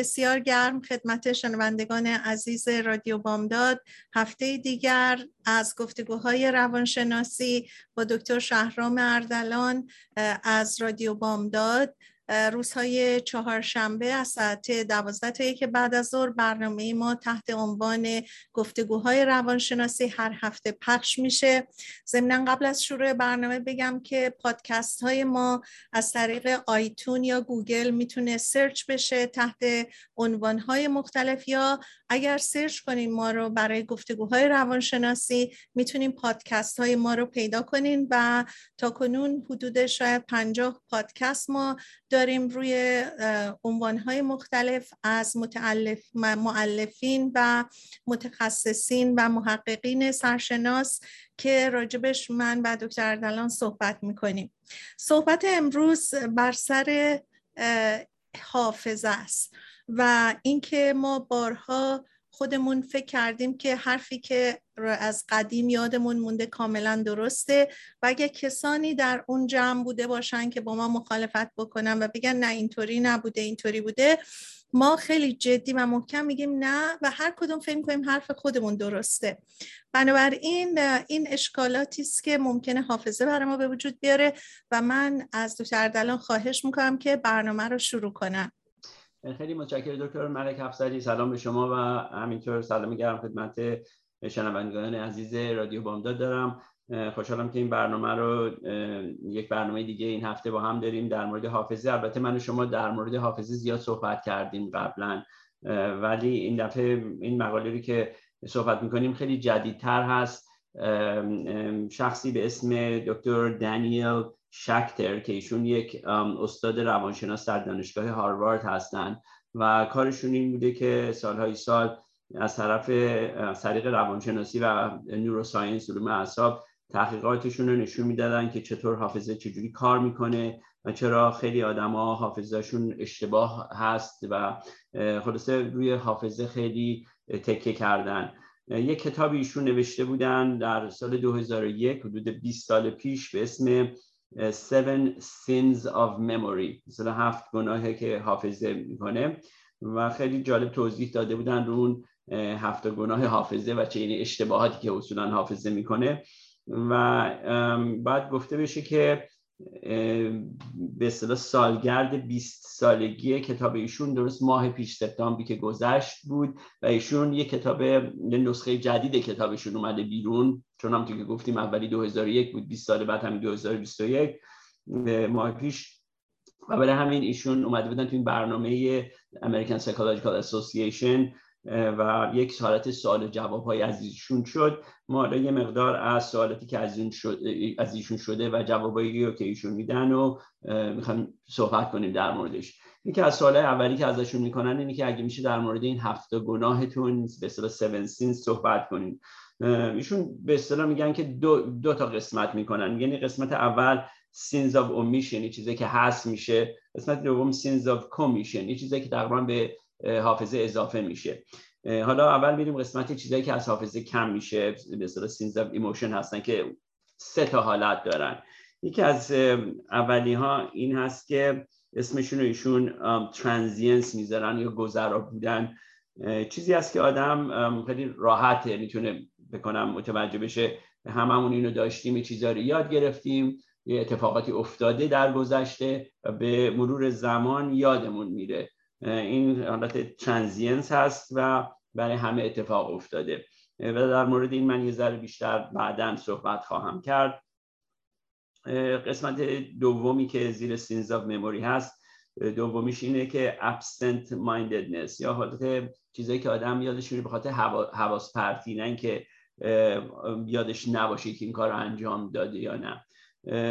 بسیار گرم خدمت شنوندگان عزیز رادیو بامداد. هفته دیگر از گفتگوهای روانشناسی با دکتر شهرام اردلان از رادیو بامداد. روزهای چهارشنبه از ساعت دوازده تا یک بعد از ظهر برنامه ما تحت عنوان گفتگوهای روانشناسی هر هفته پخش میشه. ضمنا قبل از شروع برنامه بگم که پادکست های ما از طریق iTunes یا گوگل می‌تونه سرچ بشه تحت عنوان های مختلف یا اگر سرچ کنین ما رو برای گفتگوهای روانشناسی می‌تونیم پادکست های ما رو پیدا کنین و تا کنون حدود شاید پنجاه پادکست ما روی عنوانهای مختلف از مختلف مؤلفین و متخصصین و محققین سرشناس که راجبش من و دکتر اردلان صحبت می‌کنیم. صحبت امروز بر سر حافظه است و اینکه ما بارها خودمون فکر کردیم که حرفی که از قدیم یادمون مونده کاملا درسته و اگه کسانی در اون جمع بوده باشن که با ما مخالفت بکنن و بگن نه اینطوری نبوده اینطوری بوده ما خیلی جدی و محکم میگیم نه و هر کدوم فکر کنیم حرف خودمون درسته. بنابراین این اشکالاتی است که ممکنه حافظه برای ما به وجود بیاره و من از دو اردلان خواهش می‌کنم که برنامه رو شروع کنم. خیلی متشکرم دکتر ملک افسری سلام به شما و همینطور سلام گرم خدمت شنوندگان عزیز رادیو بامداد دارم. خوشحالم که این برنامه رو یک برنامه دیگه این هفته با هم داریم در مورد حافظه. البته من و شما در مورد حافظه زیاد صحبت کردیم قبلا. ولی این دفعه این مقاله که صحبت می‌کنیم خیلی جدیدتر هست. شخصی به اسم دکتر دانیل شکتر که ایشون یک استاد روانشناس در دانشگاه هاروارد هستند و کارشون این بوده که سالهای سال از طرف طریق روانشناسی و نوروساینس علوم اعصاب تحقیقاتشون رو نشون می‌دادن که چطور حافظه چجوری کار می‌کنه و چرا خیلی آدما حافظهشون اشتباه هست و خلاصه روی حافظه خیلی تکه کردن. یک کتابی ایشون نوشته بودن در سال 2001 حدود 20 سال پیش به اسم Seven Sins of Memory. مثلا هفت گناهی که حافظه می‌کنه. و خیلی جالب توضیح داده بودن رو اون هفت گناه حافظه و چه این اشتباهاتی که اصولا حافظه می‌کنه. و بعد گفته بشه که به اصطلاح سالگرد 20 سالگی کتاب ایشون درست ماه پیش سپتامبری که گذشت بود و ایشون یه کتاب نسخه جدید کتابشون اومده بیرون چون هم که گفتیم اولی 2001 بود 20 سال بعد همین 2021 ماه پیش. و برای همین ایشون اومده بودن تو این برنامه American Psychological Association. و یک حالت سوال جواب های از ایشون شد. ما یه مقدار از سوالاتی که از, از ایشون شده و جوابایی رو که ایشون میدن و می‌خوایم صحبت کنیم در موردش. یکی از سوالای اولی که ازشون می‌کنن اینه که اگه میشه در مورد این هفت گناهتون به اصطلاح 7 سین صحبت کنیم. ایشون به اصطلاح میگن که دو, دو تا قسمت می‌کنن. یعنی قسمت اول sins of omission یه چیزی که هست میشه. قسمت دوم sins of commission یه چیزی که تقریبا به حافظه اضافه میشه. حالا اول میریم قسمت چیزایی که از حافظه کم میشه. به اصطلاح sins of omission هستن که سه تا حالت دارن. یکی از اولی ها این هست که اسمشون ایشون ترانزینس می‌ذارن یا گذرا بودن. چیزی هست که آدم خیلی راحته. می‌تونه بکنم متوجه بشه هممون اینو داشتیم یه چیزا رو یاد گرفتیم یه اتفاقاتی افتاده در گذشته به مرور زمان یادمون میره. این حالت ترانزینس هست و برای همه اتفاق افتاده. و در مورد این من یه ذره بیشتر بعدا صحبت خواهم کرد. قسمت دومی که زیر sins of memory هست دومیش اینه که absent mindedness یا حالت چیزایی که آدم یادش میره به خاطر حواس پرتی نه که یادش نباشه که این کار رو انجام داده یا نه.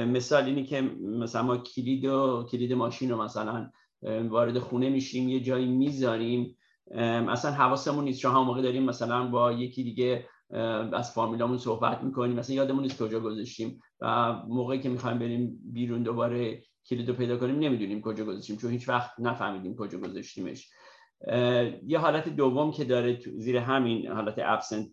مثال اینی که مثلا ما کلید و کلید ماشین رو مثلا وارد خونه میشیم یه جایی می‌ذاریم. اصلا حواسمون نیست. چون هم موقع داریم مثلا با یکی دیگه از فامیلامون صحبت می‌کنیم. مثلا یادمون نیست کجا گذاشتیم. و موقعی که می‌خوایم بریم بیرون دوباره کلید رو پیدا کنیم نمی‌دونیم کجا گذاشتیم. چون هیچ وقت نفهمیدیم کجا گذاشتیمش. یه حالت دوم که داره زیر همین حالت absent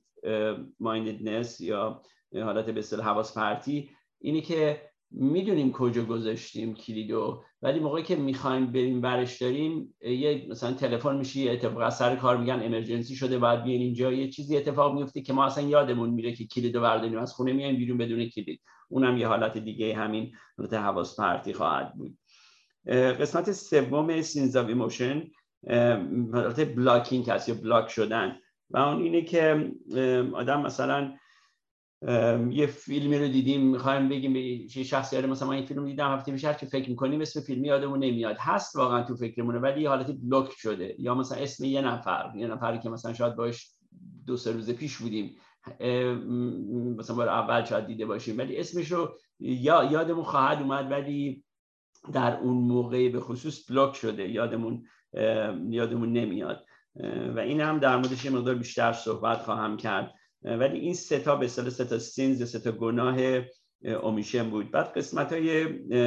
mindedness یا حالت به اصطلاح حواس پرتی اینه که می‌دونیم کجا گذاشتیم کلیدو ولی موقعی که می‌خوایم بریم برش داریم یه مثلا تلفن میشه اتفاق از سر کار میگن امرجنسی شده باید بیاین اینجا یه چیزی اتفاق میفته که ما اصلا یادمون میره که کلیدو برداریم از خونه میایم بیرون بدون کلید. اونم یه حالت دیگه همین حالت حواس پرتی خواهد بود. قسمت سوم sins of omission حالت blocking هست یا block شدن. و اون اینه که آدم مثلا یه فیلمی رو دیدیم می‌خوایم بگیم به شخصی آره مثلا من این فیلم دیدم هفته پیش که فکر می‌کنیم اسم فیلمی یادمون نمیاد. هست واقعا تو فکرمونه ولی یه حالتی block شده. یا مثلا اسم یه نفر یه نفری که مثلا شاید باش دو سه روز پیش بودیم مثلا بار اول شاید دیده باشیم. ولی اسمش رو یا یادمون خواهد اومد ولی در اون موقع به خصوص block شده. یادمون یادمون نمیاد. و این هم در موردش یه مقدار بیشتر صحبت خواهم کرد. ولی این سه تا به سه تا sins سه تا گناه omission بود. بعد قسمت های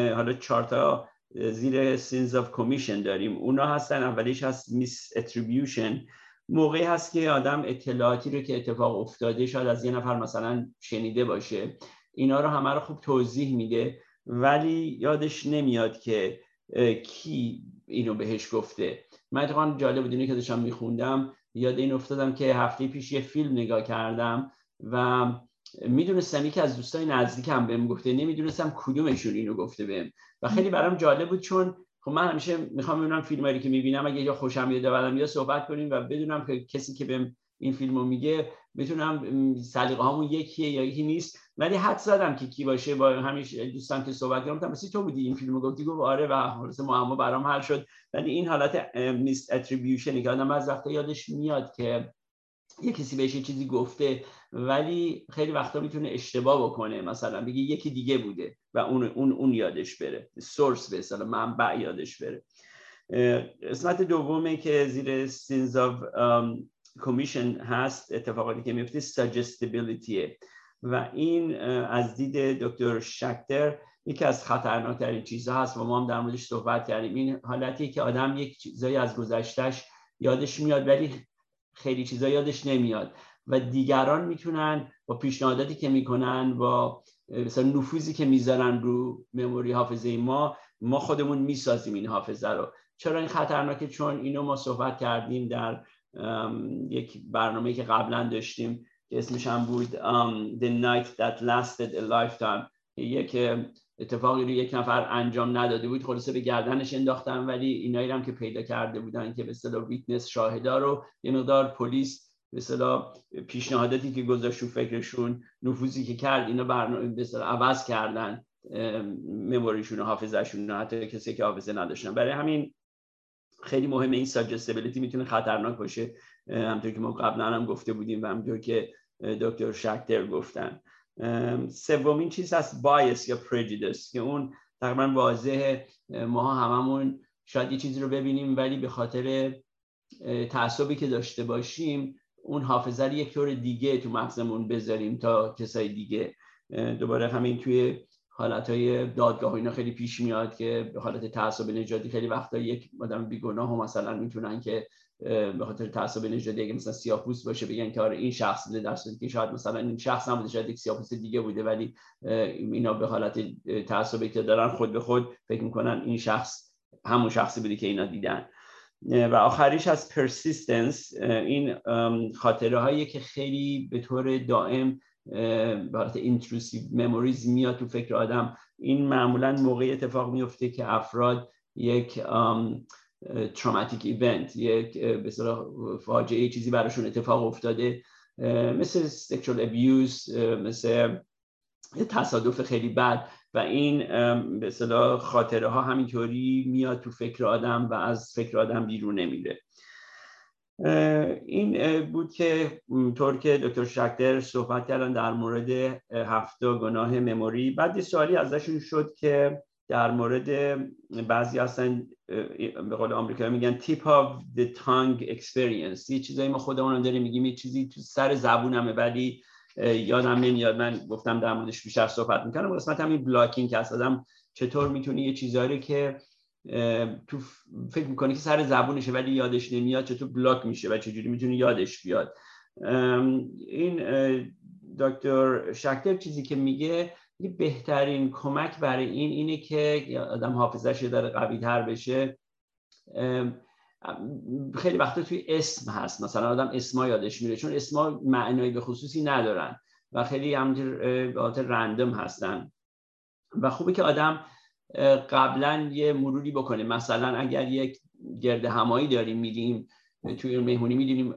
حالا چهار تا زیر sins of commission داریم. اونا هستن اولیش هست misattribution. موقعی هست که آدم اطلاعاتی رو که اتفاق افتاده شاید از یه نفر مثلا شنیده باشه. اینا رو همه رو خوب توضیح میده ولی یادش نمیاد که کی اینو بهش گفته. من اتفاقا جالب بود اینو که داشتم میخوندم. یاد این افتادم که هفته پیش یه فیلم نگاه کردم و می‌دونستم یکی از دوستای نزدیکم بهم گفته نمی‌دونستم کدومشون اینو گفته بهم. و خیلی برام جالب بود چون خب من همیشه می‌خوام ببینم فیلمایی که می‌بینم اگه یا خوشم میاد بعدم یا صحبت کنیم و بدونم که کسی که بهم این فیلمو میگه بتونم سلیقه هامون یکیه یا یکی نیست. ولی حد زدم که کی باشه با همیشه دوستان که صحبت کردم مثلا تو بودی این فیلمو گفتی؟ گفت آره و خلاص معما برام حل شد. ولی این حالت میس اتریبیوشن که آدم از وقتا یادش میاد که یه کسی بهش چیزی گفته ولی خیلی وقتا می‌تونه اشتباه بکنه. مثلا بگه یکی دیگه بوده و اون اون اون یادش بره. سورس به اصطلاح منبع یادش بره. قسمت دومه که زیر sins of commission هست اتفاقاتی که میفته suggestibility ه و این از دید دکتر شکتر یکی از خطرناکترین چیزها هست و ما هم در موردش صحبت کردیم. این حالتی که آدم یک چیزایی از گذشتهش یادش میاد ولی خیلی چیزا یادش نمیاد و دیگران می‌تونن با پیشنهاداتی که می‌کنن با مثلا نفوذی که می‌ذارن رو memory حافظه ما ما خودمون می‌سازیم این حافظه رو. چرا این خطرناکه؟ چون اینو ما صحبت کردیم در یک برنامه که قبلا داشتیم. که اسمش هم بود The Night That Lasted a Lifetime. یک اتفاقی رو یک نفر انجام نداده بود خلاصه به گردنش انداختن ولی اینایی هم که پیدا کرده بودن که به اصطلاح ویتنس شاهدا رو یه مقدار پلیس به اصطلاح پیشنهاداتی که گذاشت فکرشون نفوذی که کرد اینا برنامه به عوض کردن مموریشون و حافظهشون حتی کسی که حافظه نداشتن. برای همین خیلی مهمه این ساجستبیلیتی می‌تونه خطرناک باشه. همطور که ما قبلا هم گفته بودیم و همطور که دکتر شکتر گفتن. سومین چیز هست بایس یا پرجیدس که اون تقریبا واضحه. ما هممون شاید یه چیزی رو ببینیم ولی به خاطر تعصبی که داشته باشیم اون حافظه رو یک طور دیگه تو مغزمون بذاریم تا کسای دیگه. دوباره همین توی حالت های دادگاه اینا خیلی پیش میاد که به حالت تعصب نژادی خیلی وقتا یک آدم بیگناه مثلا می‌تونن که به خاطر تعصب نژادی اگه مثلا سیاپوس باشه بگن که آره این شخص بوده در که شاید مثلا این شخص نبوده شاید یک سیاپوس دیگه بوده ولی اینا به حالت تعصبی که دارن خود به خود فکر می‌کنن این شخص همون شخصی بوده که اینا دیدن. و آخریش از پرسیستنس این خاطره هایی که خیلی به طور دائم به حالت intrusive memories میاد تو فکر آدم این معمولا موقعی اتفاق میفته که افراد یک traumatic event یک به فاجعه چیزی براشون اتفاق افتاده مثل sexual abuse مثل تصادف خیلی بد و این به اصطلاح خاطره ها همینطوری میاد تو فکر آدم و از فکر آدم بیرون نمیره. این بود که طور که دکتر شکتر صحبت کردن در مورد هفته گناه مموری. بعد سوالی ازشون شد که در مورد بعضی هستن به قول آمریکا میگن تیپ of the tongue experience. یه چیزایی ما خودمون رو داریم میگیم یه چیزی تو سر زبونمه ولی یادم نمیاد. من گفتم در موردش بیشتر صحبت می‌کنم قسمت همین بلاکینگ که آدم چطور می‌تونی یه چیزایی که تو فکر می‌کنی که سر زبونشه ولی یادش نمیاد چطور بلاک میشه و چجوری می‌تونی یادش بیاد. این دکتر شکتر چیزی که میگه یه بهترین کمک برای این اینه که آدم حافظش داره قوی تر بشه. خیلی وقتا توی اسم هست. مثلا آدم اسما یادش میره چون اسما معنایی به خصوصی ندارن و خیلی به رندم هستن. و خوبه که آدم قبلا یه مروری بکنه. مثلا اگر یک گرد همایی داریم میدیم توی مهمونی می‌دونیم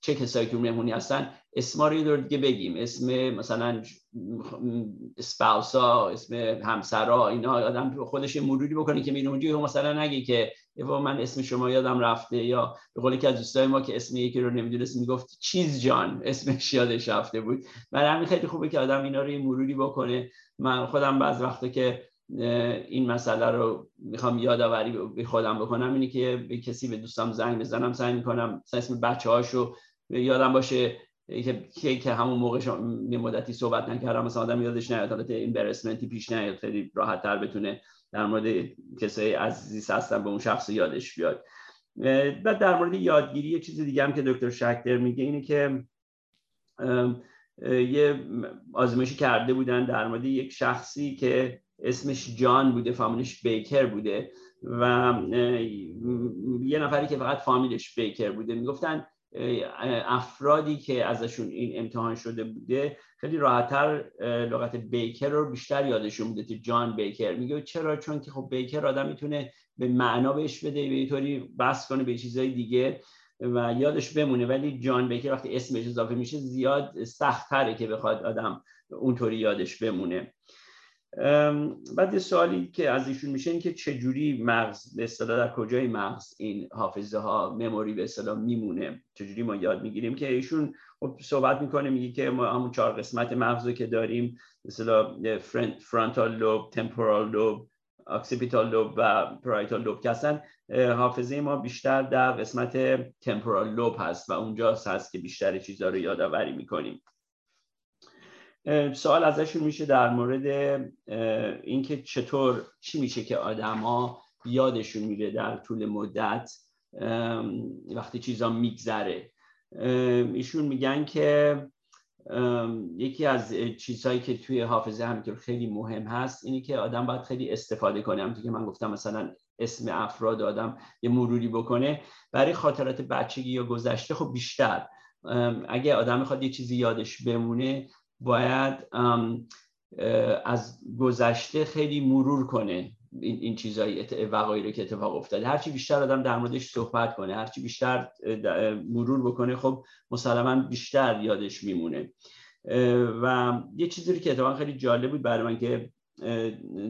چه کسایی که مهمونی هستن. اسما رو یه دیگه بگیم. اسم مثلا اسپاوسا اسم همسرا اینا آدم خودش مروری بکنه که می‌دونی مثلا نگه که من اسم شما یادم رفته یا به قول که از دوستای ما که اسم یکی رو نمی‌دونست می‌گفت چیز جان اسمش یادش رفته بود. برای همین خیلی خوبه که آدم اینا رو مروری بکنه. من خودم بعض وقتا که این مسئله رو می‌خوام یادآوری به خودم بکنم اینه که به کسی به دوستم زنگ بزنم سعی می‌کنم اسم بچه هاشو یادم باشه که که همون موقع یه مدتی صحبت نکردم مثلا آدم یادش نیاد حالت ایمبرسمنتی پیش نیاد خیلی راحت تر بتونه در مورد کسای عزیز هستن به اون شخص یادش بیاد. بعد در مورد یادگیری یه چیز دیگه هم که دکتر شکتر میگه اینه که یه آزمایشی کرده بودن در مورد یک شخصی که اسمش جان بوده فامیلش بیکر بوده و یه نفری که فقط فامیلش بیکر بوده. می‌گفتن افرادی که ازشون این امتحان شده بوده خیلی راحتتر لغت بیکر رو بیشتر یادشون بوده که جان بیکر. میگه چرا؟ چون که خب بیکر آدم می‌تونه به معنا بهش بده به طوری بس کنه به چیزهای دیگه و یادش بمونه. ولی جان بیکر وقتی اسمش اضافه میشه زیاد سختتره که بخواد آدم اونطوری یادش بمونه. بعد یه سوالی که از ایشون میشه این که چجوری مغز به اصطلاح در کجای مغز این حافظه ها memory به اصطلاح میمونه؟ چجوری ما یاد می‌گیریم که ایشون خب صحبت می‌کنه میگه که ما همون چهار قسمت مغز رو که داریم مثلا frontal lobe temporal lobe occipital lobe و parietal lobe که هستن حافظه ما بیشتر در قسمت تمپورال لوب هست و اونجاست هست که بیشتر چیزها رو یادآوری می‌کنیم. سوال ازشون میشه در مورد اینکه چطور چی میشه که آدما یادشون میره در طول مدت وقتی چیزا میگذره. ایشون میگن که یکی از چیزهایی که توی حافظه همینطور خیلی مهم هست اینه که آدم باید خیلی استفاده کنه. همونطور که من گفتم مثلا اسم افراد آدم یه مروری بکنه برای خاطرات بچگی یا گذشته خب بیشتر. اگه آدم می‌خواد یه چیزی یادش بمونه باید از گذشته خیلی مرور کنه این, این چیزایی وقایعی که اتفاق افتاده هرچی بیشتر آدم در موردش صحبت کنه هرچی بیشتر مرور بکنه خب مسلما بیشتر یادش میمونه. و یه چیزی که اتفاقا خیلی جالب بود برای من که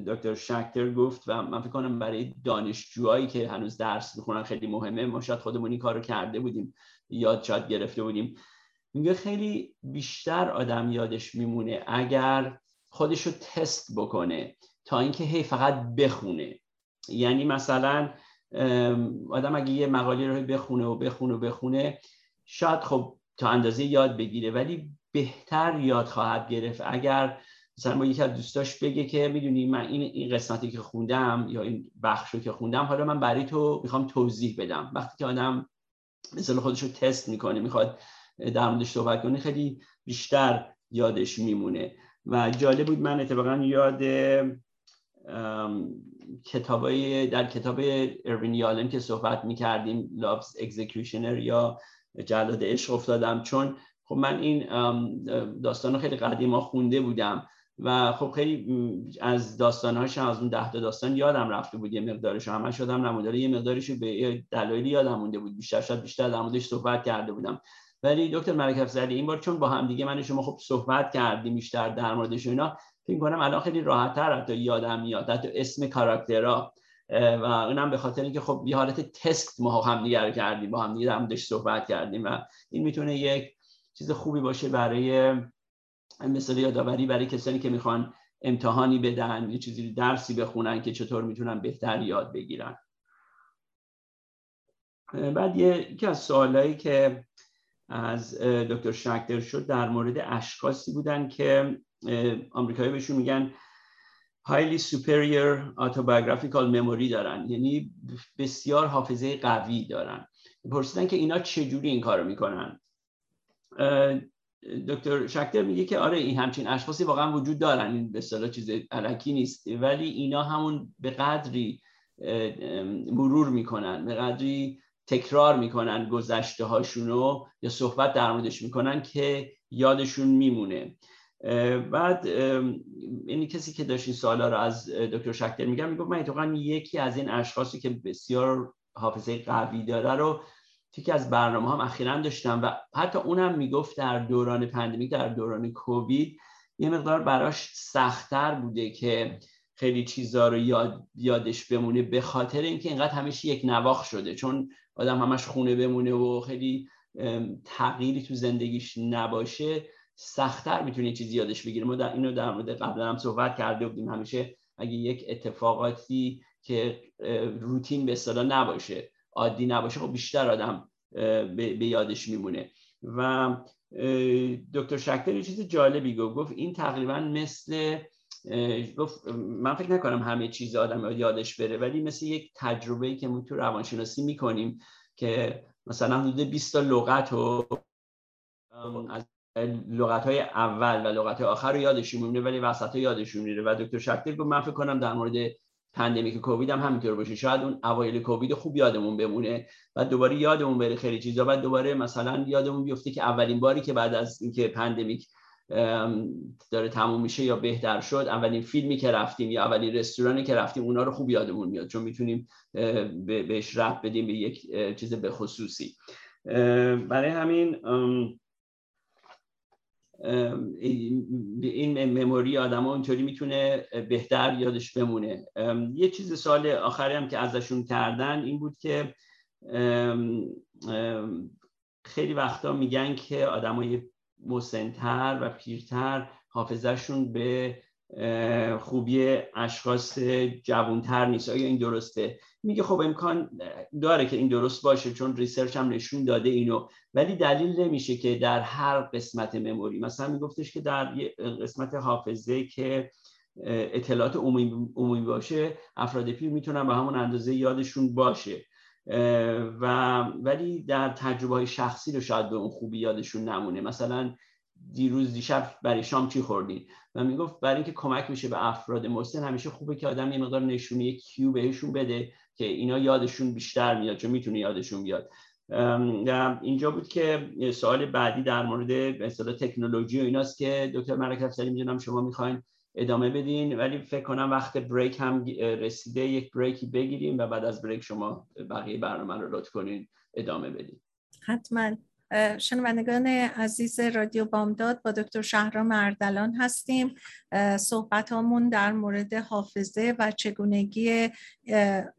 دکتر شکتر گفت و من فکر کنم برای دانشجوهایی که هنوز درس می‌خونن خیلی مهمه ما شاید خودمون این کارو کرده بودیم یاد شاید گرفته بودیم. میگه خیلی بیشتر آدم یادش میمونه اگر خودش رو تست بکنه تا اینکه هی فقط بخونه. یعنی مثلا آدم اگه یه مقاله رو بخونه و بخونه و بخونه شاید خب تا اندازه یاد بگیره ولی بهتر یاد خواهد گرفت. اگر مثلا با یکی از دوستاش بگه که می‌دونی من این این قسمتی که خوندم یا این بخش رو که خوندم حالا من برای تو می‌خوام توضیح بدم. وقتی که آدم مثلا خودش رو تست می‌کنه می‌خواد در موردش صحبت کنه خیلی بیشتر یادش میمونه. و جالب بود من اتفاقا یاد کتابای در کتاب اروین یالوم که صحبت می‌کردیم Love's Executioner یا جلاد عشق افتادم. چون خب من این داستان خیلی قدیما خونده بودم و خب خیلی از داستانهاش از اون ده تا داستان یادم رفته بود. یه مقدارش همه شدم نموداره یه مقدارش به دلایلی یادم مونده بود. بیشتر شاید بیشتر در موردش صحبت کرده بودم. ولی دکتر ملک افزلی این بار چون با هم دیگه من شما خب صحبت کردیم بیشتر در موردش اینا فکر کنم الان خیلی راحت تر حتی یادم میاد. حتی اسم کاراکترها و اونم به خاطر اینکه خب یه حالت تست ما هم دیگر کردیم با هم دیگه صحبت کردیم و این می‌تونه یک چیز خوبی باشه برای مثل یادآوری برای کسانی که می‌خوان امتحانی بدن یه چیزی درسی بخونن که چطور می‌تونن بهتر یاد بگیرن. بعد یکی از سوالایی که از دکتر شکتر شد در مورد اشخاصی بودن که آمریکایی بهشون میگن highly superior autobiographical memory دارن. یعنی بسیار حافظه قوی دارن. پرسیدن که اینا چجوری این کارو می‌کنن. دکتر شکتر میگه که آره این همچین اشخاصی واقعا وجود دارن. این به اصطلاح چیز علکی نیست. ولی اینا همون به قدری مرور می‌کنن. به قدری تکرار می‌کنن گذشته هاشونو یا صحبت در موردش می‌کنن که یادشون میمونه. بعد این کسی که داشت این سوالا رو از دکتر شکتر میگم می‌گفت من اتفاقا یکی از این اشخاصی که بسیار حافظه قوی داره رو یکی از برنامه هم اخیرا داشتم و حتی اونم می‌گفت در دوران پندمیک در دوران کووید یه مقدار براش سختتر بوده که خیلی چیزا رو یاد یادش بمونه به خاطر اینکه اینقدر همیشه یک نواخ شده. چون آدم همش خونه بمونه و خیلی تغییری تو زندگیش نباشه سختتر می‌تونه چیزی یادش بگیره. ما در اینو در مورد قبلا هم صحبت کرده بودیم. همیشه اگه یک اتفاقاتی که روتین به اصطلاح نباشه عادی نباشه خب بیشتر آدم به یادش میمونه. و دکتر شکتر یه چیز جالبی گفت. گفت این تقریبا مثل من فکر نکنم همه چیز آدم یادش بره ولی مثل یک تجربه که ما تو روانشناسی می‌کنیم که مثلا حدود 20 تا لغت و از لغت های اول و لغت های آخر رو یادشون میمونه ولی وسط ها یادشون میره. و دکتر شکتر گفت من فکر کنم در مورد pandemic کووید هم همینطور باشه. شاید اون اوایل کووید خوب یادمون بمونه و دوباره یادمون بره خیلی چیزا بعد دوباره مثلا یادمون بیفته که اولین باری که بعد از اینکه pandemic داره تموم میشه یا بهتر شد. اولین فیلمی که رفتیم یا اولین رستورانی که رفتیم اونا رو خوب یادمون میاد چون می‌تونیم بهش رفت بدیم به یک چیز به خصوصی. برای همین این مموری آدم اونطوری می‌تونه بهتر یادش بمونه. یه چیز سال آخری هم که ازشون کردن این بود که خیلی وقتا میگن که آدمای مسنتر و پیرتر حافظشون به خوبی اشخاص جوانتر نیست. آیا این درسته؟ میگه خب امکان داره که این درست باشه چون research هم نشون داده اینو ولی دلیل نمیشه که در هر قسمت memory. مثلا میگفتش که در قسمت حافظه که اطلاعات عمومی باشه افراد پیر می‌تونن به همون اندازه یادشون باشه. و ولی در تجربه های شخصی رو شاید به اون خوبی یادشون نمونه. مثلا دیروز دیشب برای شام چی خوردین؟ و می‌گفت برای اینکه کمک میشه به افراد مسن همیشه خوبه که آدم یه مقدار نشونی کیو بهشون بده که اینا یادشون بیشتر میاد چون می‌تونه یادشون بیاد. اینجا بود که سوال بعدی در مورد مثلا تکنولوژی و ایناست که دکتر ملک افسری می‌دونم شما می‌خواین ادامه بدین. ولی فکر کنم وقت بریک هم رسیده. یک بریکی بگیریم و بعد از بریک شما بقیه برنامه رو لطف کنین. ادامه بدین. حتما. شنوندگان عزیز رادیو بامداد با دکتر شهرام اردلان هستیم. صحبت همون در مورد حافظه و چگونگی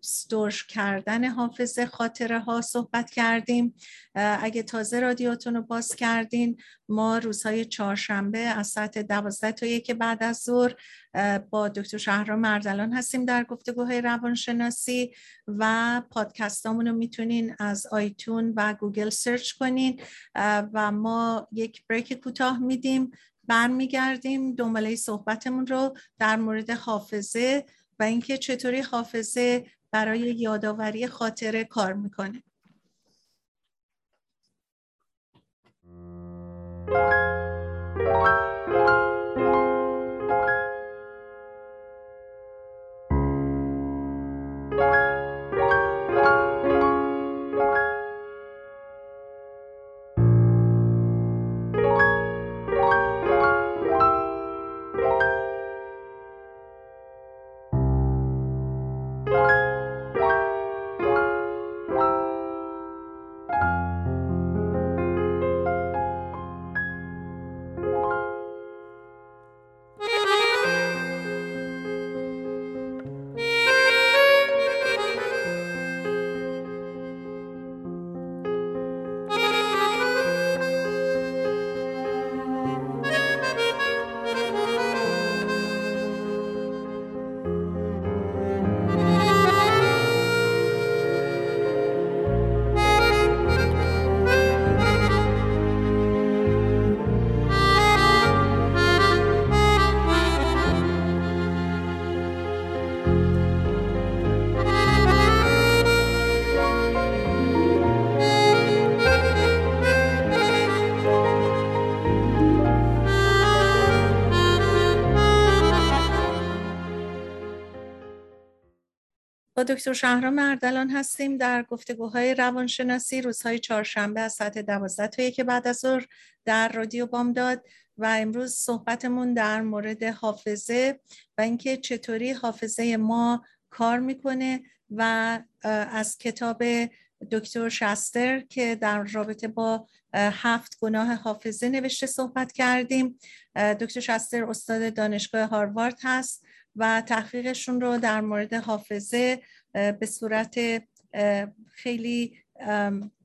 ستورش کردن حافظه خاطره ها صحبت کردیم. اگه تازه رادیوتون رو باز کردین ما روزهای چهارشنبه از ساعت دوازده تا یک بعد از ظهر با دکتر شهرام مردلان هستیم در گفتگوهای روانشناسی و پادکست رو می‌تونین از آیتون و گوگل سرچ کنین و ما یک break کوتاه میدیم برمیگردیم دنباله صحبتمون رو در مورد حافظه و اینکه چطوری حافظه برای یادآوری خاطره کار می‌کنه Thank. دکتر شهرام اردلان هستیم در گفتگوهای روانشناسی روزهای چهارشنبه از ساعت دوازده تا یک بعد از ظهر در رادیو بامداد و امروز صحبتمون در مورد حافظه و اینکه چطوری حافظه ما کار می‌کنه و از کتاب دکتر شستر که در رابطه با هفت گناه حافظه نوشته صحبت کردیم. دکتر شستر استاد دانشگاه هاروارد هست و تحقیقشون رو در مورد حافظه به صورت خیلی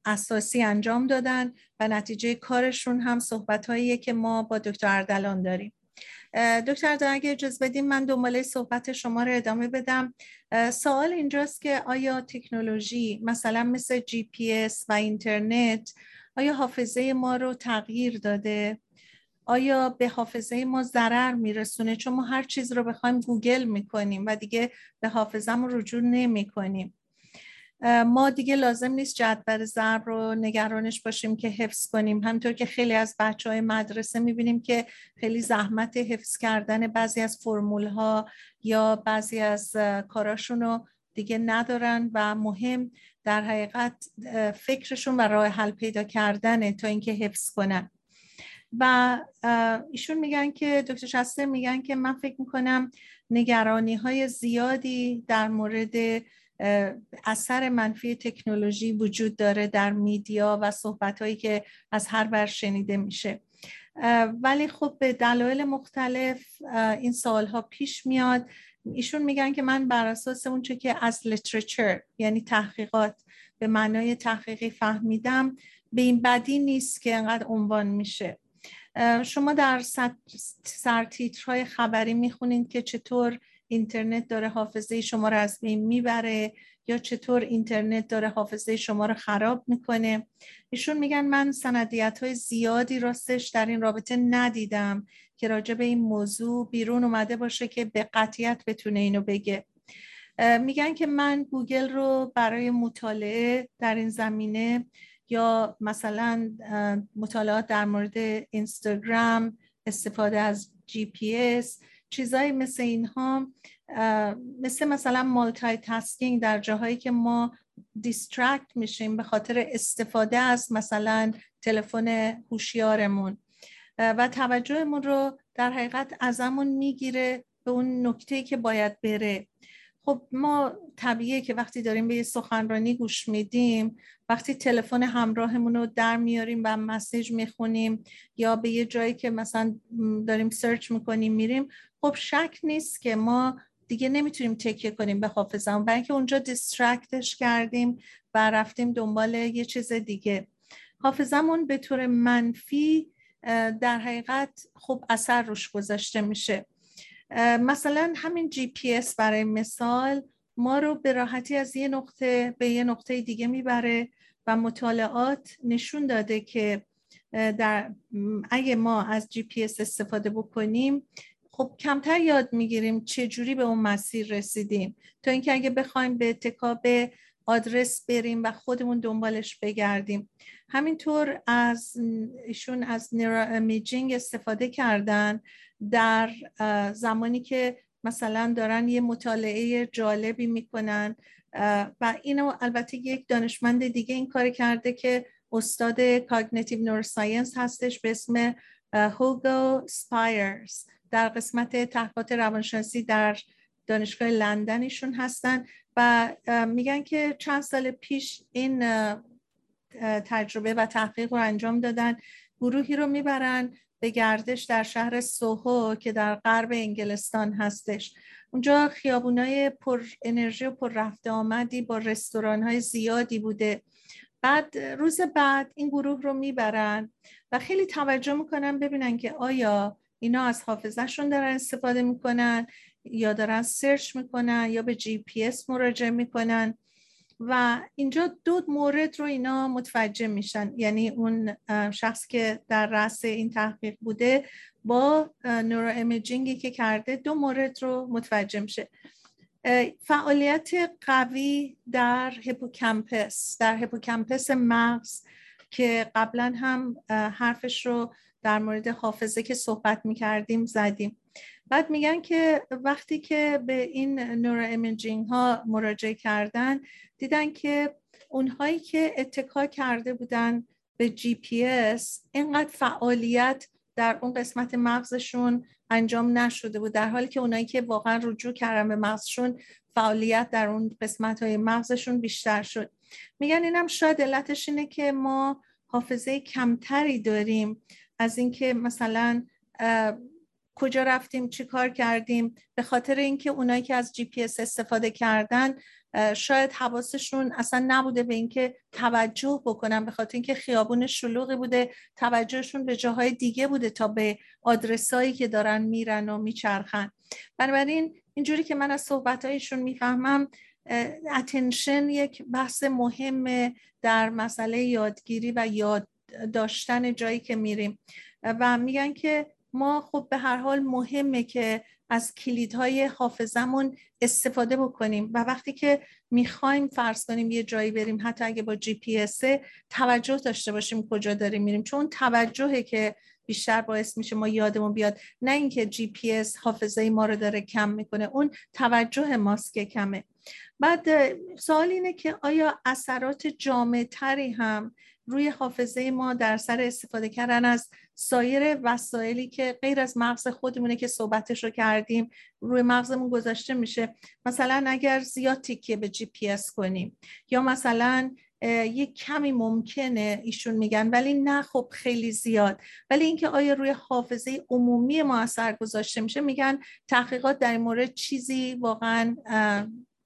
اساسی انجام دادن و نتیجه کارشون هم صحبت که ما با دکتر اردلان داریم. دکتر اردلان اگه اجازه بدیم من دنباله صحبت شما رو ادامه بدم. سوال اینجاست که آیا تکنولوژی مثلا مثل جی پی اس و اینترنت آیا حافظه ما رو تغییر داده؟ آیا به حافظه ما ضرر میرسونه؟ چون ما هر چیز رو بخوایم گوگل می‌کنیم و دیگه به حافظه رجوع نمی‌کنیم. ما دیگه لازم نیست جدول ضرب رو نگرانش باشیم که حفظ کنیم. همطور که خیلی از بچه های مدرسه می‌بینیم که خیلی زحمت حفظ کردن بعضی از فرمول ها یا بعضی از کاراشون رو دیگه ندارن و مهم در حقیقت فکرشون و راه حل پیدا کردنه تا اینکه حفظ کنن. و ایشون میگن که دکتر شسته میگن که من فکر می‌کنم نگرانی های زیادی در مورد اثر منفی تکنولوژی وجود داره در میدیا و صحبت هایی که از هر بر شنیده میشه. ولی خب به دلایل مختلف این سوال ها پیش میاد. ایشون میگن که من بر اساس اون که از لیترچر یعنی تحقیقات به معنای تحقیقی فهمیدم به این بدی نیست که انقدر عنوان میشه. شما در سرتیترهای خبری می‌خونید که چطور اینترنت داره حافظه شما رو از بین می‌بره یا چطور اینترنت داره حافظه شما رو خراب می‌کنه. ایشون میگن من سندیت های زیادی راستش در این رابطه ندیدم که راجع به این موضوع بیرون اومده باشه که به قطیت بتونه اینو بگه. میگن که من گوگل رو برای مطالعه در این زمینه یا مثلا مطالعات در مورد اینستاگرام استفاده از جی پی اس چیزایی مثل اینها مثل مثلا multitasking در جاهایی که ما distract میشیم به خاطر استفاده از مثلا تلفن هوشیارمون. و توجهمون رو در حقیقت ازمون می‌گیره به اون نکته که باید بره. خب ما طبیعیه که وقتی داریم به یه سخنرانی گوش میدیم وقتی تلفن همراهمون رو در میاریم و مسیج می‌خونیم یا به یه جایی که مثلا داریم سرچ می‌کنیم میریم خب شک نیست که ما دیگه نمی‌تونیم تکیه کنیم به حافظمون برای اینکه اونجا دیسترکتش کردیم و رفتیم دنبال یه چیز دیگه. حافظمون به طور منفی در حقیقت خب اثر روش گذاشته میشه. مثلا همین جی پی اس برای مثال ما رو به راحتی از یه نقطه به یه نقطه دیگه می‌بره و مطالعات نشون داده که در اگه ما از جی پی اس استفاده بکنیم خب کمتر یاد می‌گیریم چه جوری به اون مسیر رسیدیم. تا اینکه اگه بخوایم به اتکا به آدرس بریم و خودمون دنبالش بگردیم. همینطور از ایشون از نیرو استفاده کردن در زمانی که مثلا دارن یه مطالعه جالبی می‌کنن و اینو البته یک دانشمند دیگه این کار کرده که استاد cognitive neuroscience هستش به اسم هوگو اسپایرز. در قسمت تحقیقات روانشناسی در دانشگاه لندن ایشون هستن و میگن که چند سال پیش این تجربه و تحقیق رو انجام دادن. گروهی رو می‌برن به گردش در شهر سوهو که در غرب انگلستان هستش. اونجا خیابونای پر انرژی و پر رفت آمدی با رستوران های زیادی بوده. بعد روز بعد این گروه رو می‌برن و خیلی توجه می‌کنن ببینن که آیا اینا از حافظهشون دارن استفاده می‌کنن یا دارن search می‌کنن یا به جی پی اس مراجعه می‌کنن. و اینجا دو مورد رو اینا متوجه میشن. یعنی اون شخص که در رأس این تحقیق بوده با neuroimaging ی که کرده دو مورد رو متوجه میشه. فعالیت قوی در hippocampus در hippocampus مغز که قبلا هم حرفش رو در مورد حافظه که صحبت می‌کردیم زدیم. بعد میگن که وقتی که به این neuroimaging ها مراجعه کردن دیدن که اونهایی که اتکا کرده بودن به جی پی اس اینقدر فعالیت در اون قسمت مغزشون انجام نشده بود. در حالی که اونایی که واقعا رجوع کردن به مغزشون فعالیت در اون قسمت های مغزشون بیشتر شد. میگن اینم شاید علتش اینه که ما حافظه کمتری داریم از اینکه مثلا کجا رفتیم چی کار کردیم. به خاطر اینکه اونایی که از جی پی اس استفاده کردن شاید حواسشون اصلا نبوده به اینکه توجه بکنن به خاطر اینکه خیابون شلوغی بوده توجهشون به جاهای دیگه بوده تا به آدرسایی که دارن میرن و میچرخن. بنابراین اینجوری که من از صحبتهایشون می‌فهمم اتنشن یک بحث مهم در مسئله یادگیری و یاد داشتن جایی که میریم. و میگن که ما خب به هر حال مهمه که از کلیدهای حافظمون استفاده بکنیم و وقتی که می‌خوایم فرض کنیم یه جایی بریم حتی اگه با جی پی اس توجه داشته باشیم کجا داریم میریم. چون توجهه که بیشتر باعث میشه ما یادمون بیاد نه اینکه جی پی اس حافظه ما رو داره کم می‌کنه اون توجه ماست که کمه. بعد سوال اینه که آیا اثرات جامع تری هم روی حافظه ما در سر استفاده کردن از سایر وسایلی که غیر از مغز خودمونه که صحبتش رو کردیم روی مغزمون گذاشته میشه. مثلا اگر زیاد تیکیه به جی پی اس کنیم یا مثلا یک کمی ممکنه ایشون میگن ولی نه خب خیلی زیاد. ولی اینکه آیا روی حافظه عمومی ما اثر گذاشته میشه میگن تحقیقات در این مورد چیزی واقعا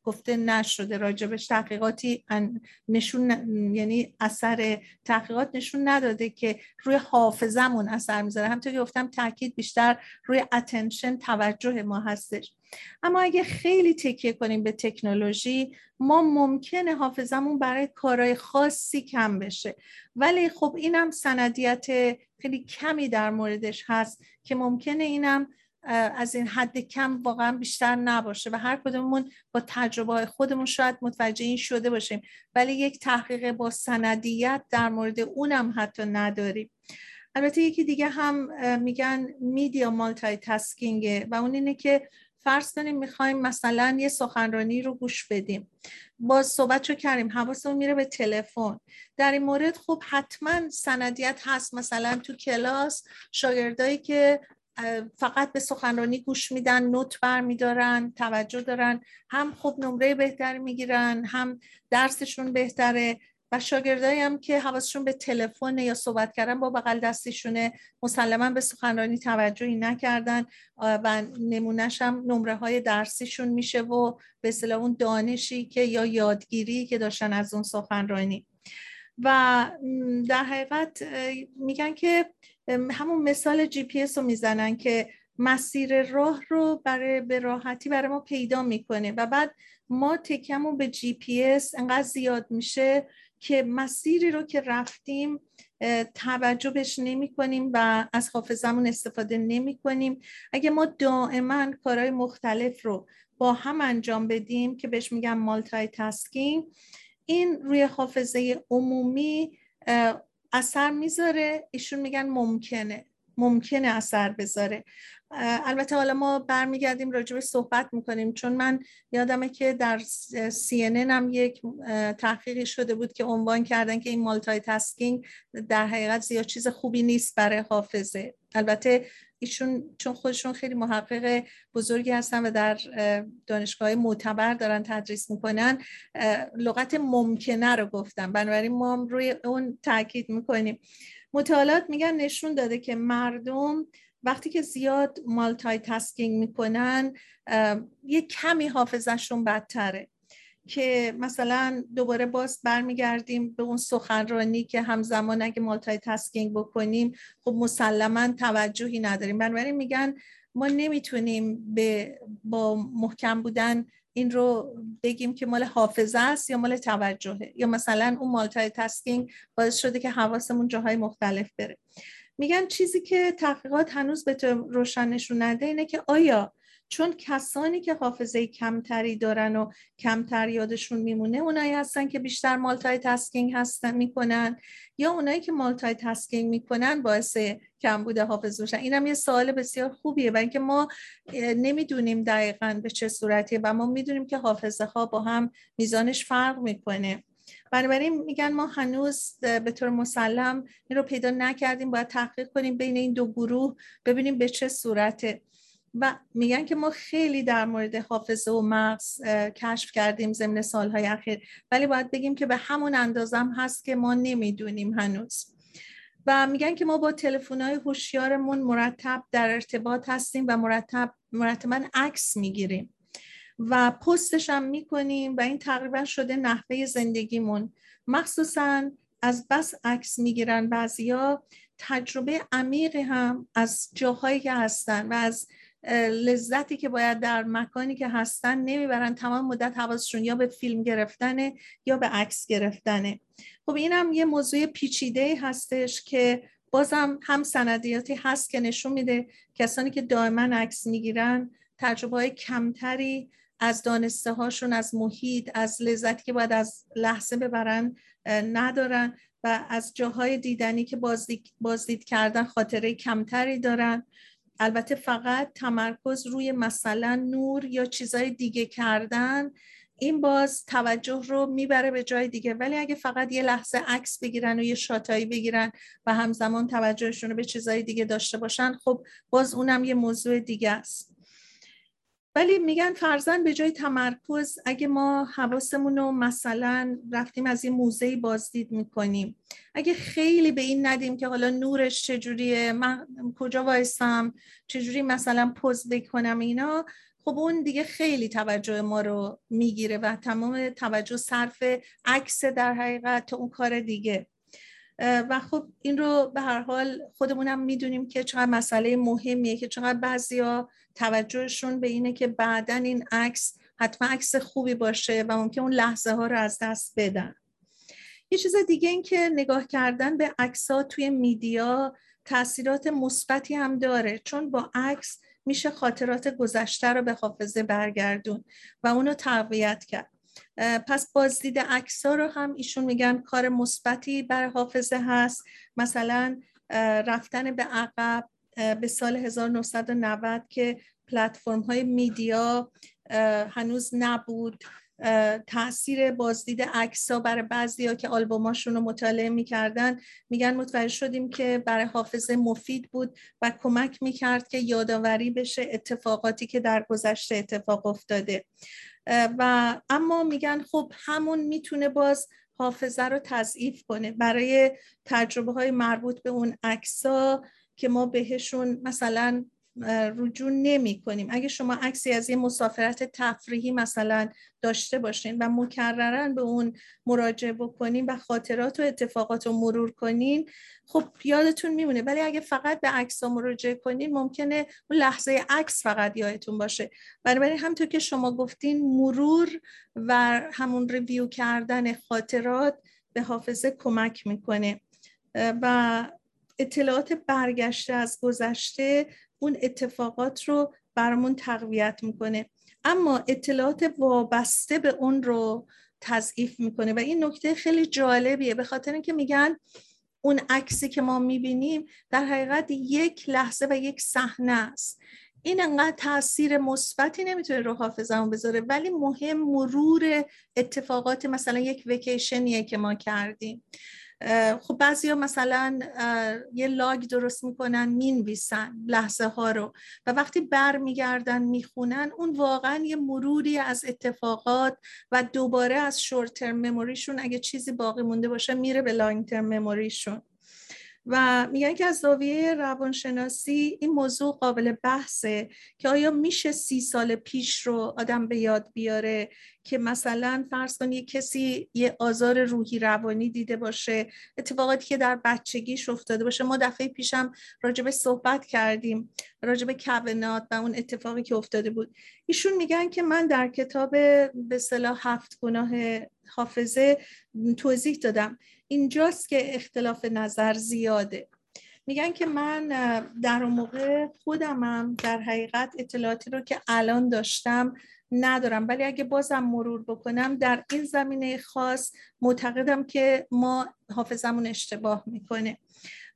گفته نشده راجبش تحقیقاتی نشون یعنی اثر تحقیقات نشون نداده که روی حافظمون اثر می‌ذاره. همطور که گفتم تاکید بیشتر روی اتنشن توجه ما هستش. اما اگه خیلی تکیه کنیم به تکنولوژی ما ممکنه حافظمون برای کارهای خاصی کم بشه. ولی خب اینم سندیت خیلی کمی در موردش هست که ممکنه اینم از این حد کم واقعا بیشتر نباشه و هر کدوممون با تجربه خودمون شاید متوجه این شده باشیم. ولی یک تحقیق با سندیت در مورد اونم حتی نداریم. البته یکی دیگه هم میگن میدیا مالتای تسکینگه و اون اینه که فرض کنیم می‌خوایم مثلا یه سخنرانی رو گوش بدیم. باز صحبت رو کردیم حواسمون میره به تلفن. در این مورد خب حتما سندیت هست. مثلا تو کلاس شاگردایی که فقط به سخنرانی گوش میدن نوت بر میدارن توجه دارن. هم خوب نمره بهتری می‌گیرن هم درسشون بهتره. و شاگردایی هم که حواسشون به تلفن یا صحبت کردن با بغل دستیشونه مسلما به سخنرانی توجهی نکردن. و نمونهش هم نمره های درسیشون میشه و به اصطلاح اون دانشی که یا یادگیری که داشتن از اون سخنرانی. و در حقیقت میگن که همون مثال جی پی رو می‌زنن که مسیر راه رو برای به راحتی برای ما پیدا می‌کنه و بعد ما تکیه‌مون به جی پی اس انقدر زیاد میشه که مسیری رو که رفتیم توجه بهش نمی کنیم و از حافظمون استفاده نمی کنیم اگه ما دائما کارهای مختلف رو با هم انجام بدیم که بهش میگم multitasking این روی حافظه عمومی اثر می‌ذاره ایشون میگن ممکنه ممکنه اثر بذاره. البته حالا ما برمیگردیم راجع به صحبت می‌کنیم چون من یادمه که در سی هم یک تحقیقی شده بود که عنوان کردن که این مالتای تسکینگ در حقیقت زیاد چیز خوبی نیست برای حافظه. البته ایشون چون خودشون خیلی محقق بزرگی هستن و در دانشگاه معتبر دارن تدریس می‌کنن لغت ممکنه رو گفتن. بنابراین ما روی اون تاکید می‌کنیم. مطالعات میگن نشون داده که مردم وقتی که زیاد مالتای تاسکینگ می‌کنن یه کمی حافظشون بدتره. که مثلا دوباره باز برمیگردیم به اون سخنرانی که همزمان اگه مالتای تسکینگ بکنیم خب مسلما توجهی نداریم. بنابراین میگن ما نمی‌تونیم به با محکم بودن این رو بگیم که مال حافظه است یا مال توجهه. یا مثلا اون multitasking باعث شده که حواسمون جاهای مختلف بره. میگن چیزی که تحقیقات هنوز به روشن نشون نده اینه که آیا چون کسانی که حافظه کمتری دارن و کمتر یادشون میمونه اونایی هستن که بیشتر multitasking هستن می‌کنن یا اونایی که multitasking می‌کنن باعث کمبود حافظه میشن اینم یه سوال بسیار خوبیه و اینکه ما نمی‌دونیم دقیقا به چه صورتیه و ما می‌دونیم که حافظه ها با هم میزانش فرق می‌کنه. بنابراین میگن ما هنوز به طور مسلم این رو پیدا نکردیم باید تحقیق کنیم بین این دو گروه ببینیم به چه صورته. و میگن که ما خیلی در مورد حافظه و مغز کشف کردیم ضمن سالهای اخیر. ولی باید بگیم که به همون اندازم هست که ما نمی‌دونیم هنوز. و میگن که ما با های هوشیارمون مرتب در ارتباط هستیم و مرتب مرتبا عکس می‌گیریم. و پستش هم می‌کنیم و این تقریبا شده نحوه زندگیمون. مخصوصا از بس عکس می‌گیرن بعضیا. تجربه عمیقی هم از جاهایی که هستن و از لذتی که باید در مکانی که هستن نمی‌برن تمام مدت حواسشون یا به فیلم گرفتنه یا به عکس گرفتنه. خب این هم یه موضوع پیچیده هستش که بازم هم سندیاتی هست که نشون میده کسانی که دائما عکس می‌گیرن تجربه های کمتری از دانسته هاشون از محیط از لذتی که باید از لحظه ببرن ندارن و از جاهای دیدنی که بازدید, بازدید کردن خاطره کمتری دارن. البته فقط تمرکز روی مثلا نور یا چیزای دیگه کردن این باز توجه رو می‌بره به جای دیگه. ولی اگه فقط یه لحظه عکس بگیرن و یه شاتایی بگیرن و همزمان توجهشون رو به چیزای دیگه داشته باشن خب باز اونم یه موضوع دیگه است. ولی میگن فرزن به جای تمرکز اگه ما حواسمون رو مثلا رفتیم از یه موزه بازدید می‌کنیم. اگه خیلی به این ندیم که حالا نورش چجوریه من کجا وایسم چجوری مثلا پوز بکنم اینا خب اون دیگه خیلی توجه ما رو می‌گیره و تمام توجه صرف عکس در حقیقت اون کار دیگه. و خب این رو به هر حال خودمونم می‌دونیم که چقدر مسئله مهمیه که چقدر بعضیا توجهشون به اینه که بعدا این عکس حتما عکس خوبی باشه و ممکن اون لحظه ها رو از دست بدن. یه چیز دیگه این که نگاه کردن به عکس ها توی میدیا تاثیرات مثبتی هم داره چون با عکس میشه خاطرات گذشته رو به حافظه برگردون و اونو تقویت کرد. پس بازدید ها رو هم ایشون میگن کار مثبتی بر حافظه هست. مثلا رفتن به عقب به سال 1990 که پلتفرم های میدیا هنوز نبود. تاثیر بازدید عکس ها برای بعضی ها که آلبوماشون رو مطالعه می‌کردن میگن متوجه شدیم که برای حافظه مفید بود و کمک می‌کرد که یادآوری بشه اتفاقاتی که در گذشته اتفاق افتاده. و اما میگن خب همون می‌تونه باز حافظه رو تضعیف کنه. برای تجربه های مربوط به اون عکسا که ما بهشون مثلا رجوع نمی کنیم. اگه شما عکسی از یه مسافرت تفریحی مثلا داشته باشین و مکررن به اون مراجعه بکنین و خاطرات و اتفاقات رو مرور کنین خب یادتون میمونه. ولی اگه فقط به عکس ها مراجعه کنین ممکنه اون لحظه عکس فقط یادتون باشه. بنابراین همطور که شما گفتین مرور و همون ریویو کردن خاطرات به حافظه کمک می‌کنه. و اطلاعات برگشته از گذشته اون اتفاقات رو برامون تقویت می‌کنه. اما اطلاعات وابسته به اون رو تضعیف می‌کنه و این نکته خیلی جالبیه. به خاطر اینکه میگن اون عکسی که ما می‌بینیم در حقیقت یک لحظه و یک صحنه است. این انقدر تاثیر مثبتی نمی‌تونه رو حافظمون بذاره ولی مهم مرور اتفاقات مثلا یک وکیشنیه که ما کردیم. خب بعضی ها مثلا یه لاگ درست می‌کنن می‌نویسن لحظه ها رو و وقتی بر میگردن می‌خونن اون واقعا یه مروری از اتفاقات و دوباره از شورت ترم مموریشون اگه چیزی باقی مونده باشه میره به لانگ ترم مموریشون و میگن که از زاویه روانشناسی این موضوع قابل بحثه که آیا میشه سی سال پیش رو آدم به یاد بیاره؟ که مثلا فرض کنید کسی یه آزار روحی روانی دیده باشه اتفاقاتی که در بچگیش افتاده باشه. ما دفعه پیشم راجبه صحبت کردیم راجبه کونات و اون اتفاقی که افتاده بود. ایشون میگن که من در کتاب به صلاح هفت گناه حافظه توضیح دادم. اینجاست که اختلاف نظر زیاده. میگن که من در اون موقع خودمم در حقیقت اطلاعاتی رو که الان داشتم ندارم. ولی اگه بازم مرور بکنم در این زمینه خاص معتقدم که ما حافظمون اشتباه می‌کنه.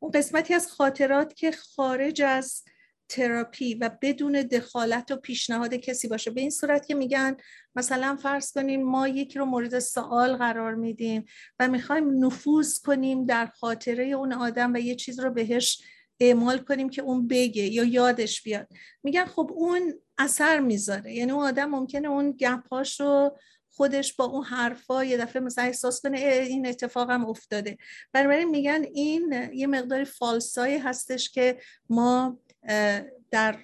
اون قسمتی از خاطرات که خارج از تراپی و بدون دخالت و پیشنهاد کسی باشه. به این صورت که میگن مثلا فرض کنیم ما یکی رو مورد سوال قرار میدیم و می‌خوایم نفوذ کنیم در خاطره اون آدم و یه چیز رو بهش اعمال کنیم که اون بگه یا یادش بیاد. میگن خب اون اثر می‌ذاره. یعنی اون آدم ممکنه اون گپاش رو خودش با اون حرفا یه دفعه مثلا احساس کنه این اتفاقم افتاده. بنابراین میگن این یه مقداری فالسایی هستش که ما در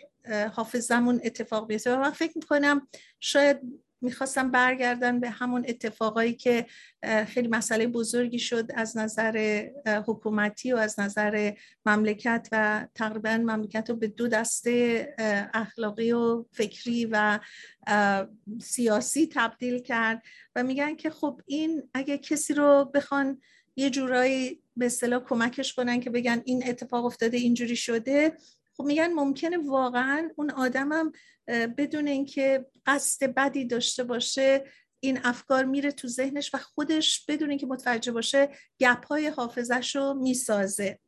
حافظمون اتفاق بیفته. و من فکر می‌کنم شاید می‌خواستم برگردن به همون اتفاقایی که خیلی مسئله بزرگی شد از نظر حکومتی و از نظر مملکت و تقریبا مملکت رو به دو دسته اخلاقی و فکری و سیاسی تبدیل کرد و میگن که خب این اگه کسی رو بخوان یه جورایی به اصطلاح کمکش کنن که بگن این اتفاق افتاده اینجوری شده خب میگن ممکنه واقعا اون آدمم بدون اینکه قصد بدی داشته باشه این افکار میره تو ذهنش و خودش بدون اینکه متوجه باشه گپ های حافظش رو می‌سازه.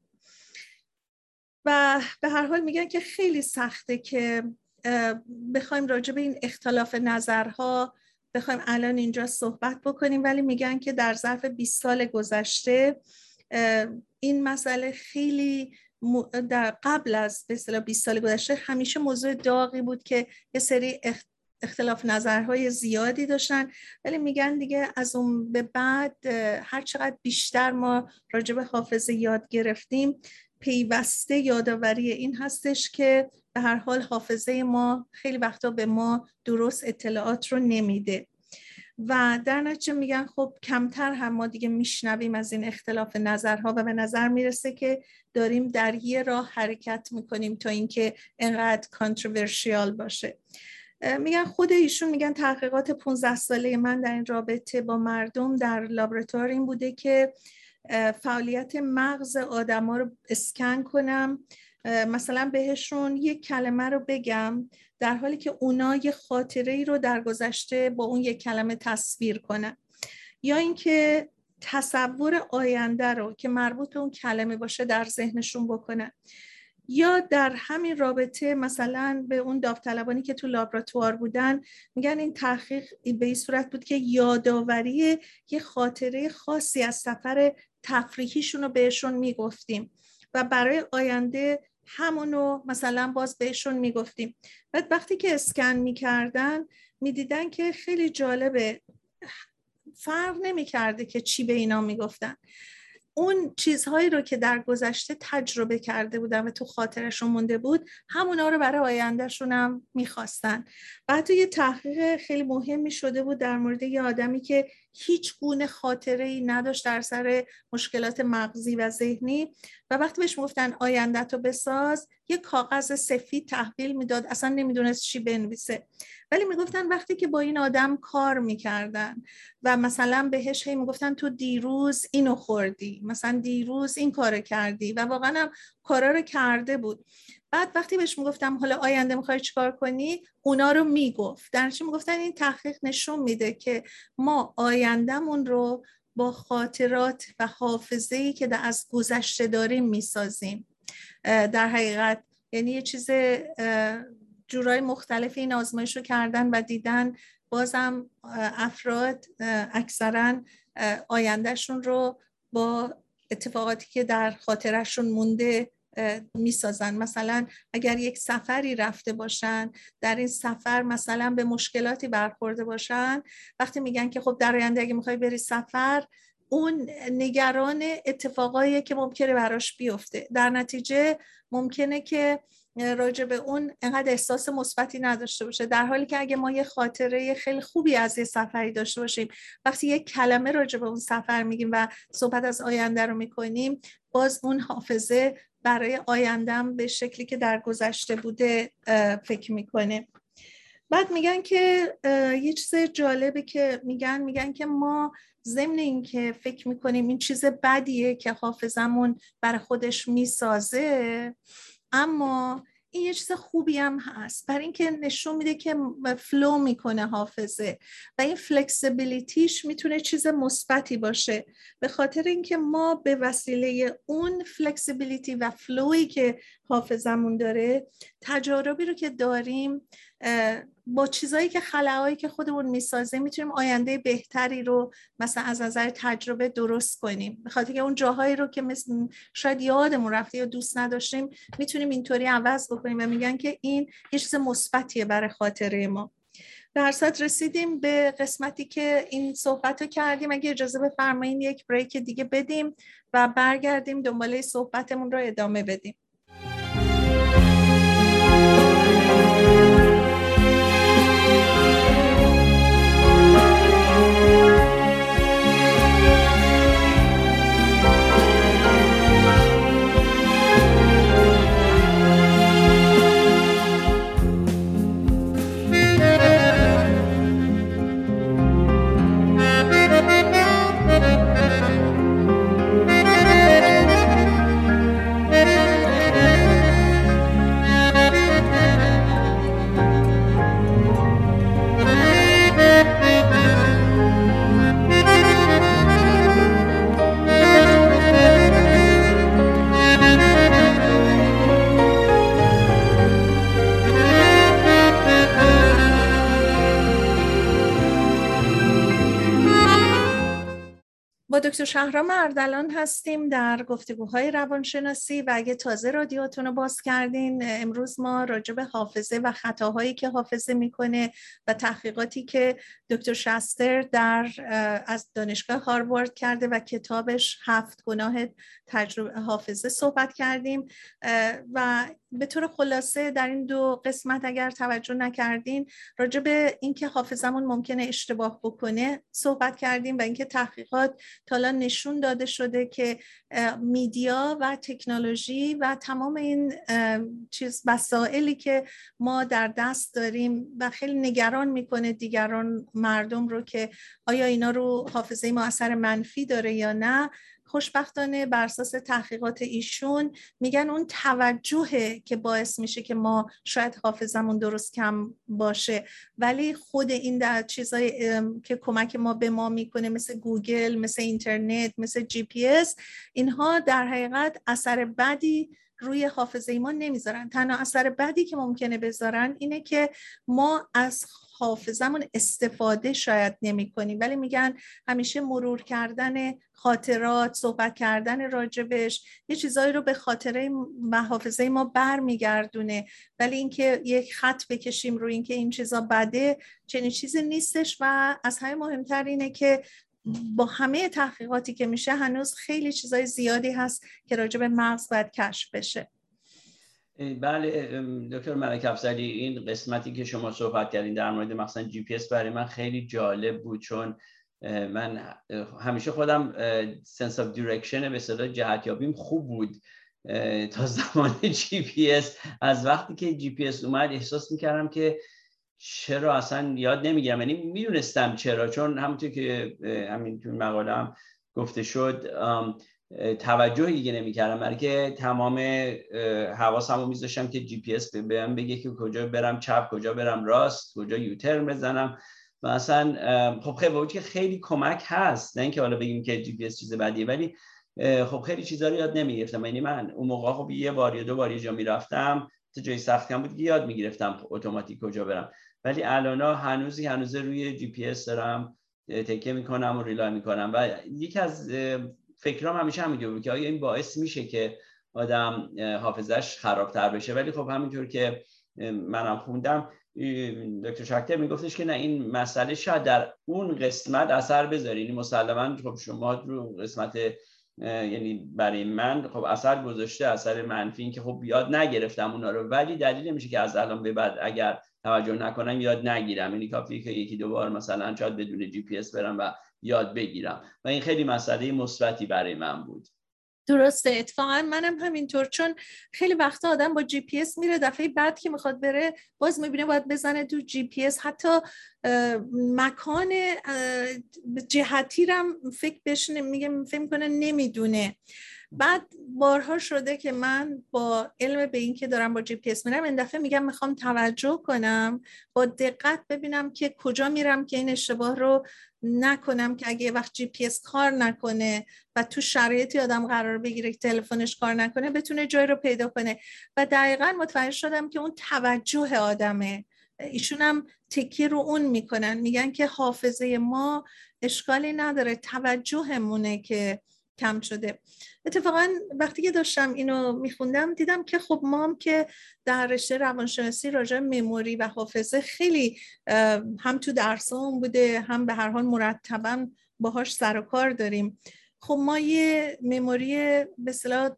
و به هر حال میگن که خیلی سخته که بخوایم راجع به این اختلاف نظرها بخوایم الان اینجا صحبت بکنیم. ولی میگن که در ظرف 20 سال گذشته این مسئله خیلی در قبل از به اصطلاح 20 سال گذشته همیشه موضوع داغی بود که یه سری اختلاف نظرهای زیادی داشتن. ولی میگن دیگه از اون به بعد هر چقدر بیشتر ما راجع به حافظه یاد گرفتیم پیوسته یادآوری این هستش که به هر حال حافظه ما خیلی وقتا به ما درست اطلاعات رو نمیده. و در نتیجه میگن خب کمتر هم ما دیگه میشنویم از این اختلاف نظرها و به نظر می‌رسه که داریم در یه راه حرکت می‌کنیم تا اینکه انقدر کانتروورشیال باشه. میگن خود ایشون میگن تحقیقات 15 ساله من در این رابطه با مردم در لابراتوار این بوده که فعالیت مغز آدما رو اسکن کنم مثلا بهشون یک کلمه رو بگم در حالی که اونا یه خاطره ای رو در گذشته با اون یک کلمه تصویر کنن. یا اینکه تصور آینده رو که مربوط به اون کلمه باشه در ذهنشون بکنن. یا در همین رابطه مثلا به اون داوطلبانی که تو لابراتوار بودن میگن این تحقیق به این صورت بود که یادآوری یه خاطره خاصی از سفر تفریحیشون رو بهشون می‌گفتیم. و برای آینده همونو مثلا باز بهشون می‌گفتیم. بعد وقتی که اسکن می‌کردن می‌دیدن که خیلی جالبه. فرق نمی‌کرده که چی به اینا می‌گفتن. اون چیزهایی رو که در گذشته تجربه کرده بودن و تو خاطرشون مونده بود همونا رو برای آیندهشون هم می‌خواستن. و حتی یه تحقیق خیلی مهمی شده بود در مورد یه آدمی که هیچ گونه خاطره ای نداشت در سر مشکلات مغزی و ذهنی. و وقتی بهش می‌گفتن آینده تو بساز یه کاغذ سفید تحویل می‌داد. اصلا نمی‌دونست چی بنویسه. ولی می‌گفتن وقتی که با این آدم کار می‌کردن و مثلا بهش هی می‌گفتن تو دیروز اینو خوردی مثلا دیروز این کار کردی و واقعا هم کارا رو کرده بود. بعد وقتی بهش می‌گفتم حالا آینده می‌خوای چیکار کنی؟ اونا رو می‌گفت. در می‌گفتن؟ این تحقیق نشون میده که ما آیندهمون رو با خاطرات و حافظه که از گذشته داریم می‌سازیم. در حقیقت یعنی یه چیز جورای مختلف این آزمایش رو کردن و دیدن. بازم افراد اکثرا آیندهشون رو با اتفاقاتی که در خاطرشون مونده می‌سازن. مثلا اگر یک سفری رفته باشن در این سفر مثلا به مشکلاتی برخورده باشن وقتی میگن که خب در آینده اگه می‌خوای بری سفر اون نگران اتفاقایی که ممکنه براش بیفته. در نتیجه ممکنه که راجع به اون انقدر احساس مثبتی نداشته باشه. در حالی که اگه ما یه خاطره خیلی خوبی از یه سفری داشته باشیم وقتی یه کلمه راجع به اون سفر میگیم و صحبت از آینده رو می‌کنیم باز اون حافظه برای آیندم به شکلی که در گذشته بوده فکر می‌کنه. بعد میگن که یه چیز جالبه که میگن میگن که ما ضمن اینکه فکر می‌کنیم این چیز بدیه که حافظمون برای خودش می‌سازه اما این یه چیز خوبی هم هست. برای اینکه نشون میده که flow می‌کنه حافظه و این flexibility ش می‌تونه چیز مثبتی باشه. به خاطر اینکه ما به وسیله اون flexibility و flow ی که حافظمون داره تجاربی رو که داریم با چیزایی که خلاهایی که خودمون می‌سازه می‌تونیم آینده بهتری رو مثلا از نظر تجربه درست کنیم. به خاطر که اون جاهایی رو که مثل شاید یادمون رفته یا دوست نداشتیم می‌تونیم اینطوری عوض بکنیم و میگن که این یه چیز مثبتیه برای خاطره ما. در صد رسیدیم به قسمتی که این صحبت رو کردیم. اگه اجازه بفرمایید یک بریک دیگه بدیم و برگردیم دنباله صحبتمون رو ادامه بدیم. دکتر شهرام اردلان هستیم در گفتگوهای روانشناسی و اگه تازه رادیوتون رو باز کردین امروز ما راجع به حافظه و خطاهایی که حافظه می‌کنه و تحقیقاتی که دکتر شستر در از دانشگاه هاروارد کرده و کتابش هفت گناه تجربه حافظه صحبت کردیم و به طور خلاصه در این دو قسمت اگر توجه نکردین راجع به اینکه حافظمون ممکنه اشتباه بکنه صحبت کردیم و اینکه تحقیقات تالا نشون داده شده که media و تکنولوژی و تمام این چیز وسایلی که ما در دست داریم و خیلی نگران می‌کنه دیگران مردم رو که آیا اینا رو حافظه ما اثر منفی داره یا نه. خوشبختانه بر اساس تحقیقات ایشون میگن اون توجهه که باعث میشه که ما شاید حافظمون درست کم باشه. ولی خود این در چیزای که کمک ما به ما می‌کنه مثل گوگل مثل اینترنت مثل جی پی اس اینها در حقیقت اثر بدی روی حافظه ما نمی‌ذارن. تنها اثر بدی که ممکنه بذارن اینه که ما از حافظمون استفاده شاید نمی کنیم ولی میگن همیشه مرور کردن خاطرات صحبت کردن راجبش یه چیزایی رو به خاطره و حافظه ما برمیگردونه. ولی اینکه یک خط بکشیم روی اینکه این چیزا بده چنین چیزی نیستش و از همه مهمتر اینه که با همه تحقیقاتی که میشه هنوز خیلی چیزای زیادی هست که راجع به مغز باید کشف بشه. بله دکتر ملک افزلی این قسمتی که شما صحبت کردین در مورد مثلا جی پی اس برای من خیلی جالب بود چون من همیشه خودم sense of direction به صدا جهتیابیم خوب بود تا زمان جی پی اس از وقتی که جی پی اس اومد احساس می‌کردم که چرا اصلا یاد نمی‌گیرم. یعنی می‌دونستم چرا چون همونطور که همین تو مقاله گفته شد توجه دیگه نمی‌کردم برای که تمام حواسمو میذاشتم که جی پی اس بهم بگه که کجا برم چپ کجا برم راست کجا U-turn بزنم. و اصلا خب خیلی که خیلی کمک هست نه اینکه حالا بگیم که جی پی اس چیز بدیه ولی خب خیلی چیزا رو یاد نمی‌گرفتم. یعنی من اون موقع خب یه بار یا دو بار یه جا می‌رفتم تو جای سخت کم بود یاد می‌گرفتم اتوماتیک کجا برم. ولی الان هنوزی هنوز روی جی پی اس دارم تکیه می‌کنم و rely می‌کنم. و یکی از فکرام همیشه همینجور بود که آیا این باعث میشه که آدم حافظش خرابتر بشه؟ ولی خب همینطور که منم خوندم دکتر شکتر میگفتش که نه این مسئله شاید در اون قسمت اثر بذاره. یعنی مسلما خب شما رو قسمت یعنی برای من خب اثر گذاشته اثر منفی این که خب یاد نگرفتم اونا رو. ولی دلیل نمیشه که از الان به بعد اگر توجه نکنم یاد نگیرم. یعنی کافیه که یکی دو بار مثلا شاید بدون جی پی اس برم و یاد بگیرم. و این خیلی مسئله مثبتی برای من بود. درسته. اتفاقا منم همینطور چون خیلی وقتا آدم با جی پی اس میره دفعه بعد که می‌خواد بره باز می‌بینه باید بزنه تو جی پی اس. حتی مکان جهتی رم فکر بشنه میگه فکر می‌کنه نمی‌دونه. بعد بارها شده که من با علم به این که دارم با جی پی اس میرم این دفعه میگم می‌خوام توجه کنم با دقت ببینم که کجا میرم که این اشتباه رو نکنم که اگه وقت جی پی اس کار نکنه و تو شرایطی آدم قرار بگیره که تلفنش کار نکنه بتونه جای رو پیدا کنه. و دقیقا متوجه شدم که اون توجه آدمه. ایشون هم تکی رو اون می‌کنن. میگن که حافظه ما اشکالی نداره توجهمونه که کم شده. اتفاقا وقتی که داشتم اینو میخوندم دیدم که خب ما هم که در رشته روانشناسی راجع مموری و حافظه خیلی هم تو درسام بوده هم به هر حال مرتبا باهاش سر و کار داریم. خب ما یه مموری به صلاح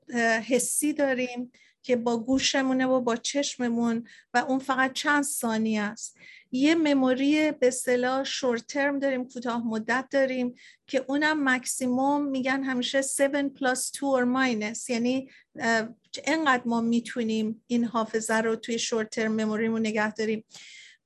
حسی داریم که با گوشمونه و با چشممون و اون فقط چند ثانیه است. یه memory به اصطلاح short term داریم کوتاه مدت داریم که اونم مکسیموم میگن همیشه 7 plus 2 or minus یعنی انقدر ما می‌تونیم این حافظه رو توی short term memory مون نگه داریم.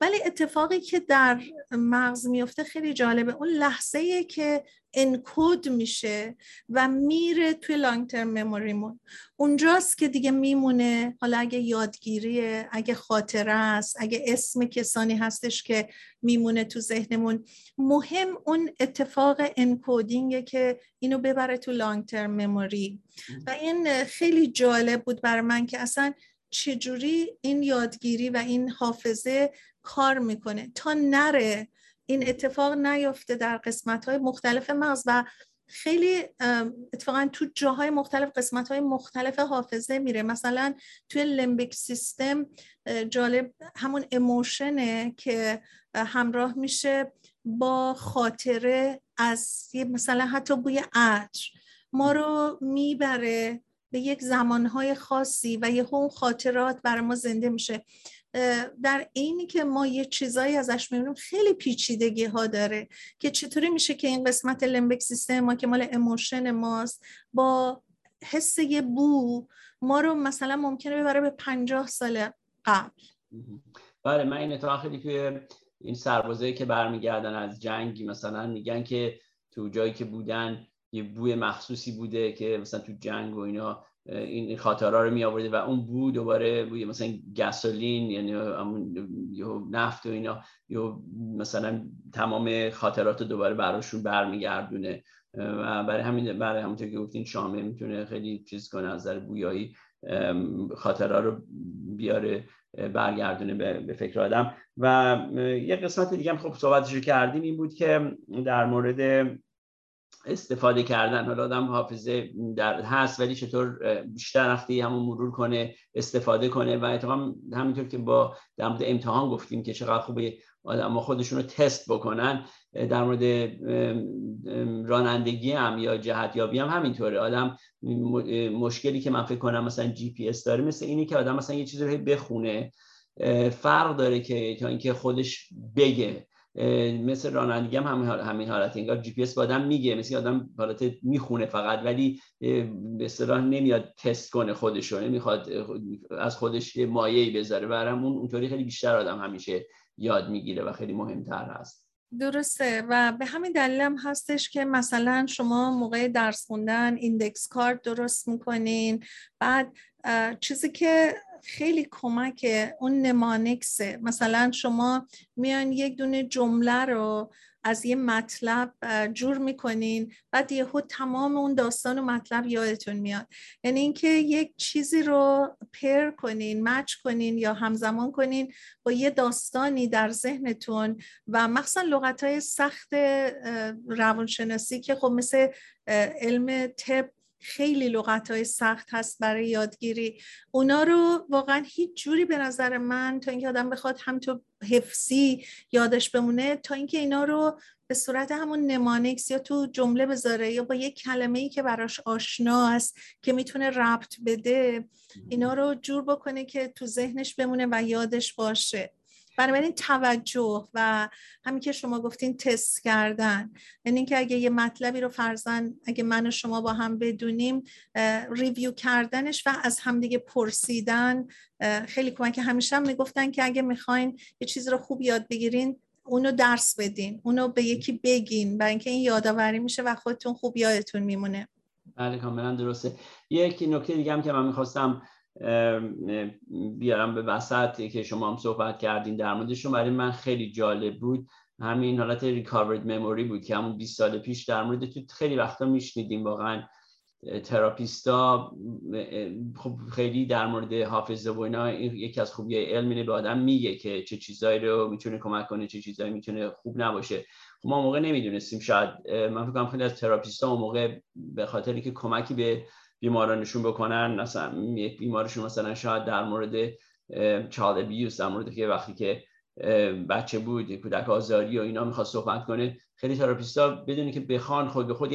ولی اتفاقی که در مغز میفته خیلی جالبه. اون لحظه که encode میشه و میره توی لانگ ترم مموریمون اونجاست که دیگه میمونه حالا اگه یادگیریه اگه خاطره است اگه اسم کسانی هستش که میمونه تو ذهنمون. مهم اون اتفاق انکودینگه که اینو ببره تو لانگ ترم مموری و این خیلی جالب بود برای من که اصلا چجوری این یادگیری و این حافظه کار می‌کنه. تا نره این اتفاق نیفته در قسمت های مختلف مغز و خیلی اتفاقا تو جاهای مختلف قسمت های مختلف حافظه میره. مثلا توی لیمبیک سیستم جالب همون اموشنه که همراه میشه با خاطره از مثلا حتی بوی عطر. ما رو می‌بره به یک زمانهای خاصی و یه اون خاطرات برای ما زنده میشه. در عینی که ما یه چیزایی ازش می‌بینیم خیلی پیچیدگی ها داره که چطوری میشه که این قسمت لمبک سیستم ما که مال اموشن ماست با حس یه بو ما رو مثلا ممکنه ببره به پنجاه سال قبل. بله من این اتفاق خیلی که این سربازایی که برمیگردن از جنگی مثلا میگن که تو جایی که بودن یه بوی مخصوصی بوده که مثلا تو جنگ و اینا این خاطرها رو می آورده و اون بو دوباره بوی مثلا گسولین یعنی نفت و اینا یا مثلا تمام خاطرات رو دوباره براشون برمیگردونه. و برای همین برای همونطور که گفتین شامه می‌تونه خیلی چیز کنه از نظر بویایی خاطرها رو بیاره برگردونه به فکر آدم. و یه قسمت دیگه هم خب صحبتش کردیم این بود که در مورد استفاده کردن. حالا آدم حافظه در هست ولی چطور بیشتر وقتی همون مرور کنه استفاده کنه. و اتفاقا همینطور که با در مورد امتحان گفتیم که چقدر خوبه آدم خودشون رو تست بکنن در مورد رانندگی هم یا جهتیابی هم همینطوره. آدم مشکلی که من فکر کنم مثلا جی پی اس داره مثل اینی که آدم مثلا یه چیزی رو بخونه فرق داره که تا اینکه خودش بگه. مثل رانندگی هم همین حالت, انگار جی پی اس آدم میگه مثل آدم حالت می‌خونه فقط ولی به اصطلاح نمیاد تست کنه خودشو نمی‌خواد از خودش یه مایه‌ای بذاره. برامون اونطوری خیلی بیشتر آدم همیشه یاد می‌گیره و خیلی مهمتر هست. درسته. و به همین دلیل هم هستش که مثلا شما موقع درس خوندن ایندکس کارت درست می‌کنین. بعد چیزی که خیلی کمک اون نمانکسه مثلا شما میان یک دونه جمله رو از یه مطلب جور می‌کنین بعد یهو تمام اون داستان و مطلب یادتون میاد. یعنی اینکه یک چیزی رو پر کنین مچ کنین یا همزمان کنین با یه داستانی در ذهنتون و مخصوصا لغت های سخت روانشناسی که خب مثل علم طب خیلی لغت های سخت هست برای یادگیری. اونا رو واقعا هیچ جوری به نظر من تا اینکه آدم بخواد هم حفظی یادش بمونه تا اینکه اینا رو به صورت همون نمانکس یا تو جمله بذاره یا با یک کلمه ای که براش آشنا است که می‌تونه ربط بده اینا رو جور بکنه که تو ذهنش بمونه و یادش باشه. بنابراین توجه و همین که شما گفتین تست کردن. یعنی اینکه اگه یه مطلبی رو فرزن اگه من و شما با هم بدونیم ریویو کردنش و از همدیگه پرسیدن خیلی کمک. همیشه هم می‌گفتن که اگه می‌خواین یه چیزی رو خوب یاد بگیرین اونو درس بدین اونو به یکی بگین برای اینکه این یادآوری میشه و خودتون خوب یادتون میمونه. بله کاملا درسته. یک نکته دیگه هم که من می‌خواستم بیارم به وسط که شما هم صحبت کردین در موردشون برای من خیلی جالب بود. همین حالت ریکاورد مموری بود که همون 20 سال پیش در مورد تو خیلی وقتا میشنیدیم. واقعا تراپیستا خب خیلی در مورد حافظه و اینا یکی از خوبی علم اینه به آدم میگه که چه چیزایی رو می‌تونه کمک کنه چه چیزایی می‌تونه خوب نباشه. خب ما موقع نمی‌دونستیم. شاید من فکر کنم خیلی از تراپیستا اون موقع به خاطری که کمکی به بیمارانشون بکنن مثلا یک بیمارشون مثلا شاید در مورد child abuse در مورد که وقتی که بچه بود کودک آزاری و اینا می‌خواد صحبت کنه خیلی تراپیستا بدونی که بخوان خود به خود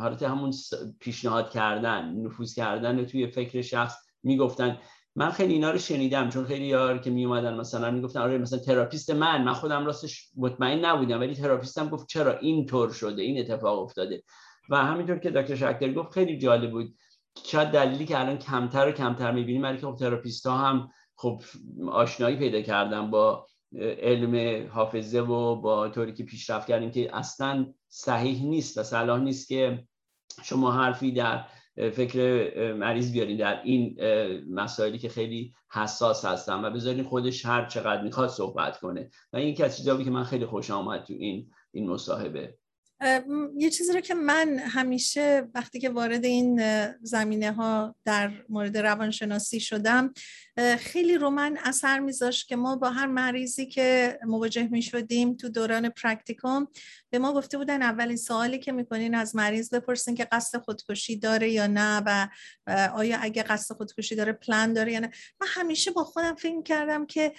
حالت همون پیشنهاد کردن نفوذ کردن توی فکر شخص می‌گفتن. من خیلی اینا رو شنیدم چون خیلی یار که می اومدن مثلا می‌گفتن آره مثلا تراپیست من من خودم راستش مطمئن نبودم ولی تراپیستم گفت چرا این طور شده این اتفاق افتاده. و همینطور که دکتر شکر گفت خیلی جالب بود. شاید دلیلی که الان کمتر و کمتر می‌بینیم ولی که خب تراپیست ها هم خب آشنایی پیدا کردن با علم حافظه و با طوری که پیشرفت کردیم که اصلا صحیح نیست و صلاح نیست که شما حرفی در فکر مریض بیارین در این مسائلی که خیلی حساس هستن و بذارین خودش هر چقدر می‌خواد صحبت کنه. و این که از چیزایی که من خیلی خوش آمد تو این این مصاحبه یه چیزی رو که من همیشه وقتی که وارد این زمینه ها در مورد روانشناسی شدم خیلی رو من اثر میذاشت که ما با هر مریضی که مواجه می شدیم تو دوران پرکتیکوم به ما گفته بودن اولین سوالی که می‌کنین از مریض بپرسین که قصد خودکشی داره یا نه و آیا اگه قصد خودکشی داره پلان داره یا نه. من همیشه با خودم فکر کردم که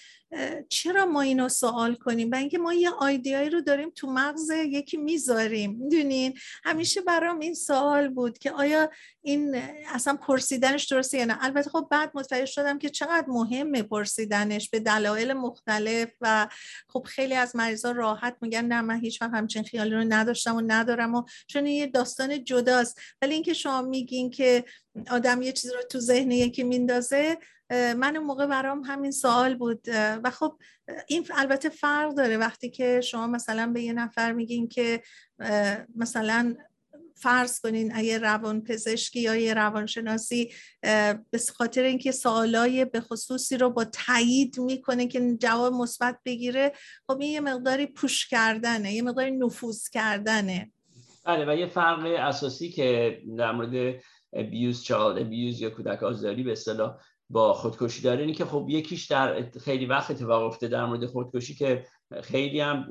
چرا ما اینو سوال کنیم؟ و اینکه ما یه آیدیایی رو داریم تو مغز یکی می‌ذاریم می‌دونین؟ همیشه برام این سوال بود که آیا این اصلا پرسیدنش درسته یا نه؟ البته خب بعد متوجه شدم که چقدر مهمه پرسیدنش به دلایل مختلف و خب خیلی از مریضا راحت میگن نه من هیچ وقت همچین خیالی رو نداشتم و ندارم و چون یه داستان جداست. ولی اینکه شما میگین که آدم یه چیز رو تو ذهن یکی میندازه من اون موقع برام همین سوال بود. و خب این البته فرق داره. وقتی که شما مثلا به یه نفر میگین که مثلا فرض کنین اگه روان پزشکی یا یه روانشناسی به خاطر اینکه سوالای به خصوصی رو با تایید می‌کنه که جواب مثبت بگیره خب این یه مقداری پوش کردنه یه مقداری نفوذ کردنه. بله و یه فرق اساسی که در مورد ابیوز چالد ابیوز یا کودک آزاری به اصطلاح با خودکشی داره اینه که خب یکیش در خیلی وقت اتفاق افتاده در مورد خودکشی که خیلی هم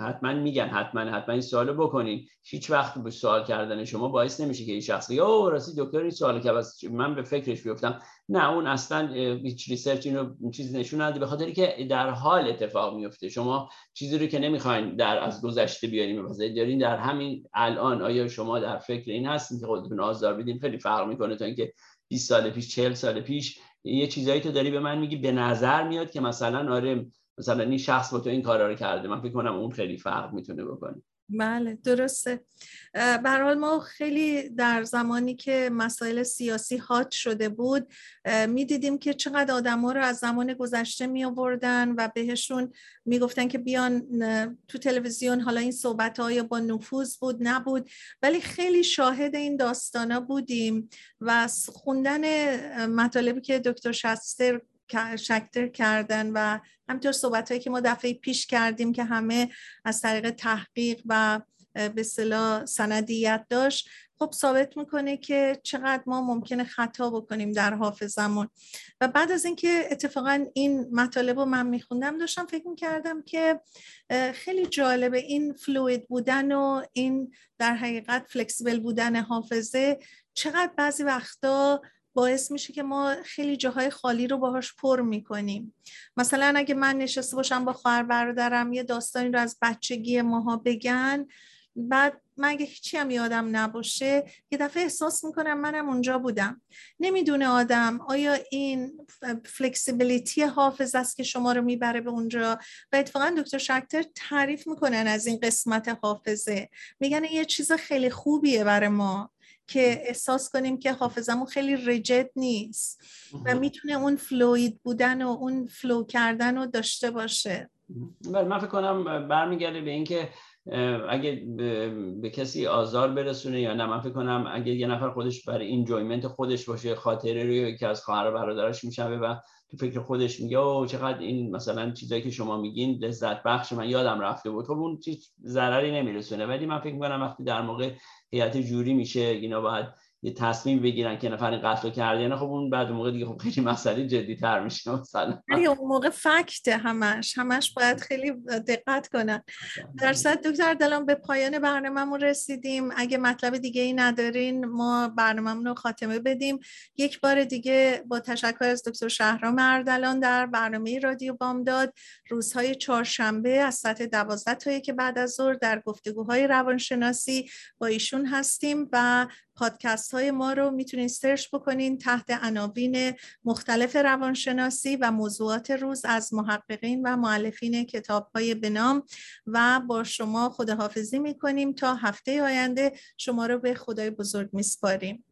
حتما میگن حتما حتما این سوالو بکنین. هیچ وقت به سوال کردن شما باعث نمیشه که این شخص یا راستی دکتر این سوال که من به فکرش بیفتم. نه اون اصلا هیچ ریسرچ اینو چیزی نشون نده به خاطر که در حال اتفاق میفته. شما چیزی رو که نمی‌خواین در از گذشته بیاریم مثلا دارین در همین الان آیا شما در فکر این هستین که خودتون آزار بدین؟ خیلی فرق می‌کنه تا اینکه 20 سال پیش 40 سال پیش یه چیزایی تو داری به من میگی به نظر میاد که مثلا آره مثلا این شخص با تو این کارا رو کرده. من فکر کنم اون خیلی فرق می‌تونه بکنه. بله درسته. حال ما خیلی در زمانی که مسائل سیاسی هات شده بود می‌دیدیم که چقدر آدم ها رو از زمان گذشته می آوردن و بهشون می‌گفتن که بیان تو تلویزیون حالا این صحبت های با نفوذ بود نبود. ولی خیلی شاهد این داستانا بودیم و خوندن مطالبی که دکتر شستر شکتر کردن و همینطور صحبت هایی که ما دفعه پیش کردیم که همه از طریق تحقیق و به صلاح سندیت داشت خب ثابت می‌کنه که چقدر ما ممکنه خطا بکنیم در حافظمون و بعد از اینکه اتفاقا این مطالب رو من میخوندم داشتم فکر می‌کردم که خیلی جالبه این فلوید بودن و این در حقیقت فلکسیبل بودن حافظه چقدر بعضی وقتا باعث میشه که ما خیلی جاهای خالی رو باهاش پر می‌کنیم. مثلا اگه من نشسته باشم با خواهر برادرم یه داستانی رو از بچگی ماها بگن بعد من اگه هیچی هم یادم نباشه یه دفعه احساس می‌کنم منم اونجا بودم. نمی‌دونه آدم آیا این فلکسیبیلیتی حافظ است که شما رو می‌بره به اونجا؟ و اتفاقا دکتر شکتر تعریف می‌کنن از این قسمت حافظه. میگن یه چیز خیلی خوبیه برای ما. که احساس کنیم که حافظمون خیلی rigid نیست و می‌تونه اون fluid بودن و اون flow کردن رو داشته باشه. بله من فکر کنم برمیگرده به اینکه اگه به کسی آزار برسونه یا نه من فکر کنم اگه یه نفر خودش برای enjoyment خودش باشه خاطره رو که از خواهر برادرش میشنوه و تو فکر خودش میگه او چقدر این مثلا چیزایی که شما میگین لذت بخش من یادم رفته بود. خب اون چیز ضرری نمیرسونه. ولی من فکر می‌کنم وقتی در موقع هیئت جوری میشه اینا باید یه تصمیم بگیرن که نفر این قتل کرده یعنی خب اون بعد موقع دیگه خب خیلی مسئله جدی تر میشه مثلا. اون موقع فکت همش همش باید خیلی دقت کنن. در صد دکتر دلم به پایان برنامه‌مون رسیدیم. اگه مطلب دیگه ای ندارین ما برنامه‌مون رو خاتمه بدیم. یک بار دیگه با تشکر از دکتر شهرام اردلان در برنامه رادیو بامداد. روزهای چهارشنبه از ساعت دوازده تا که بعد از ظهر در گفتگوهای روانشناسی با ایشون هستیم و پادکست های ما رو می‌تونید سرچ بکنین تحت عناوین مختلف روانشناسی و موضوعات روز از محققین و معلفین کتاب های بنام و با شما خداحافظی می‌کنیم تا هفته آینده شما رو به خدای بزرگ میسپاریم.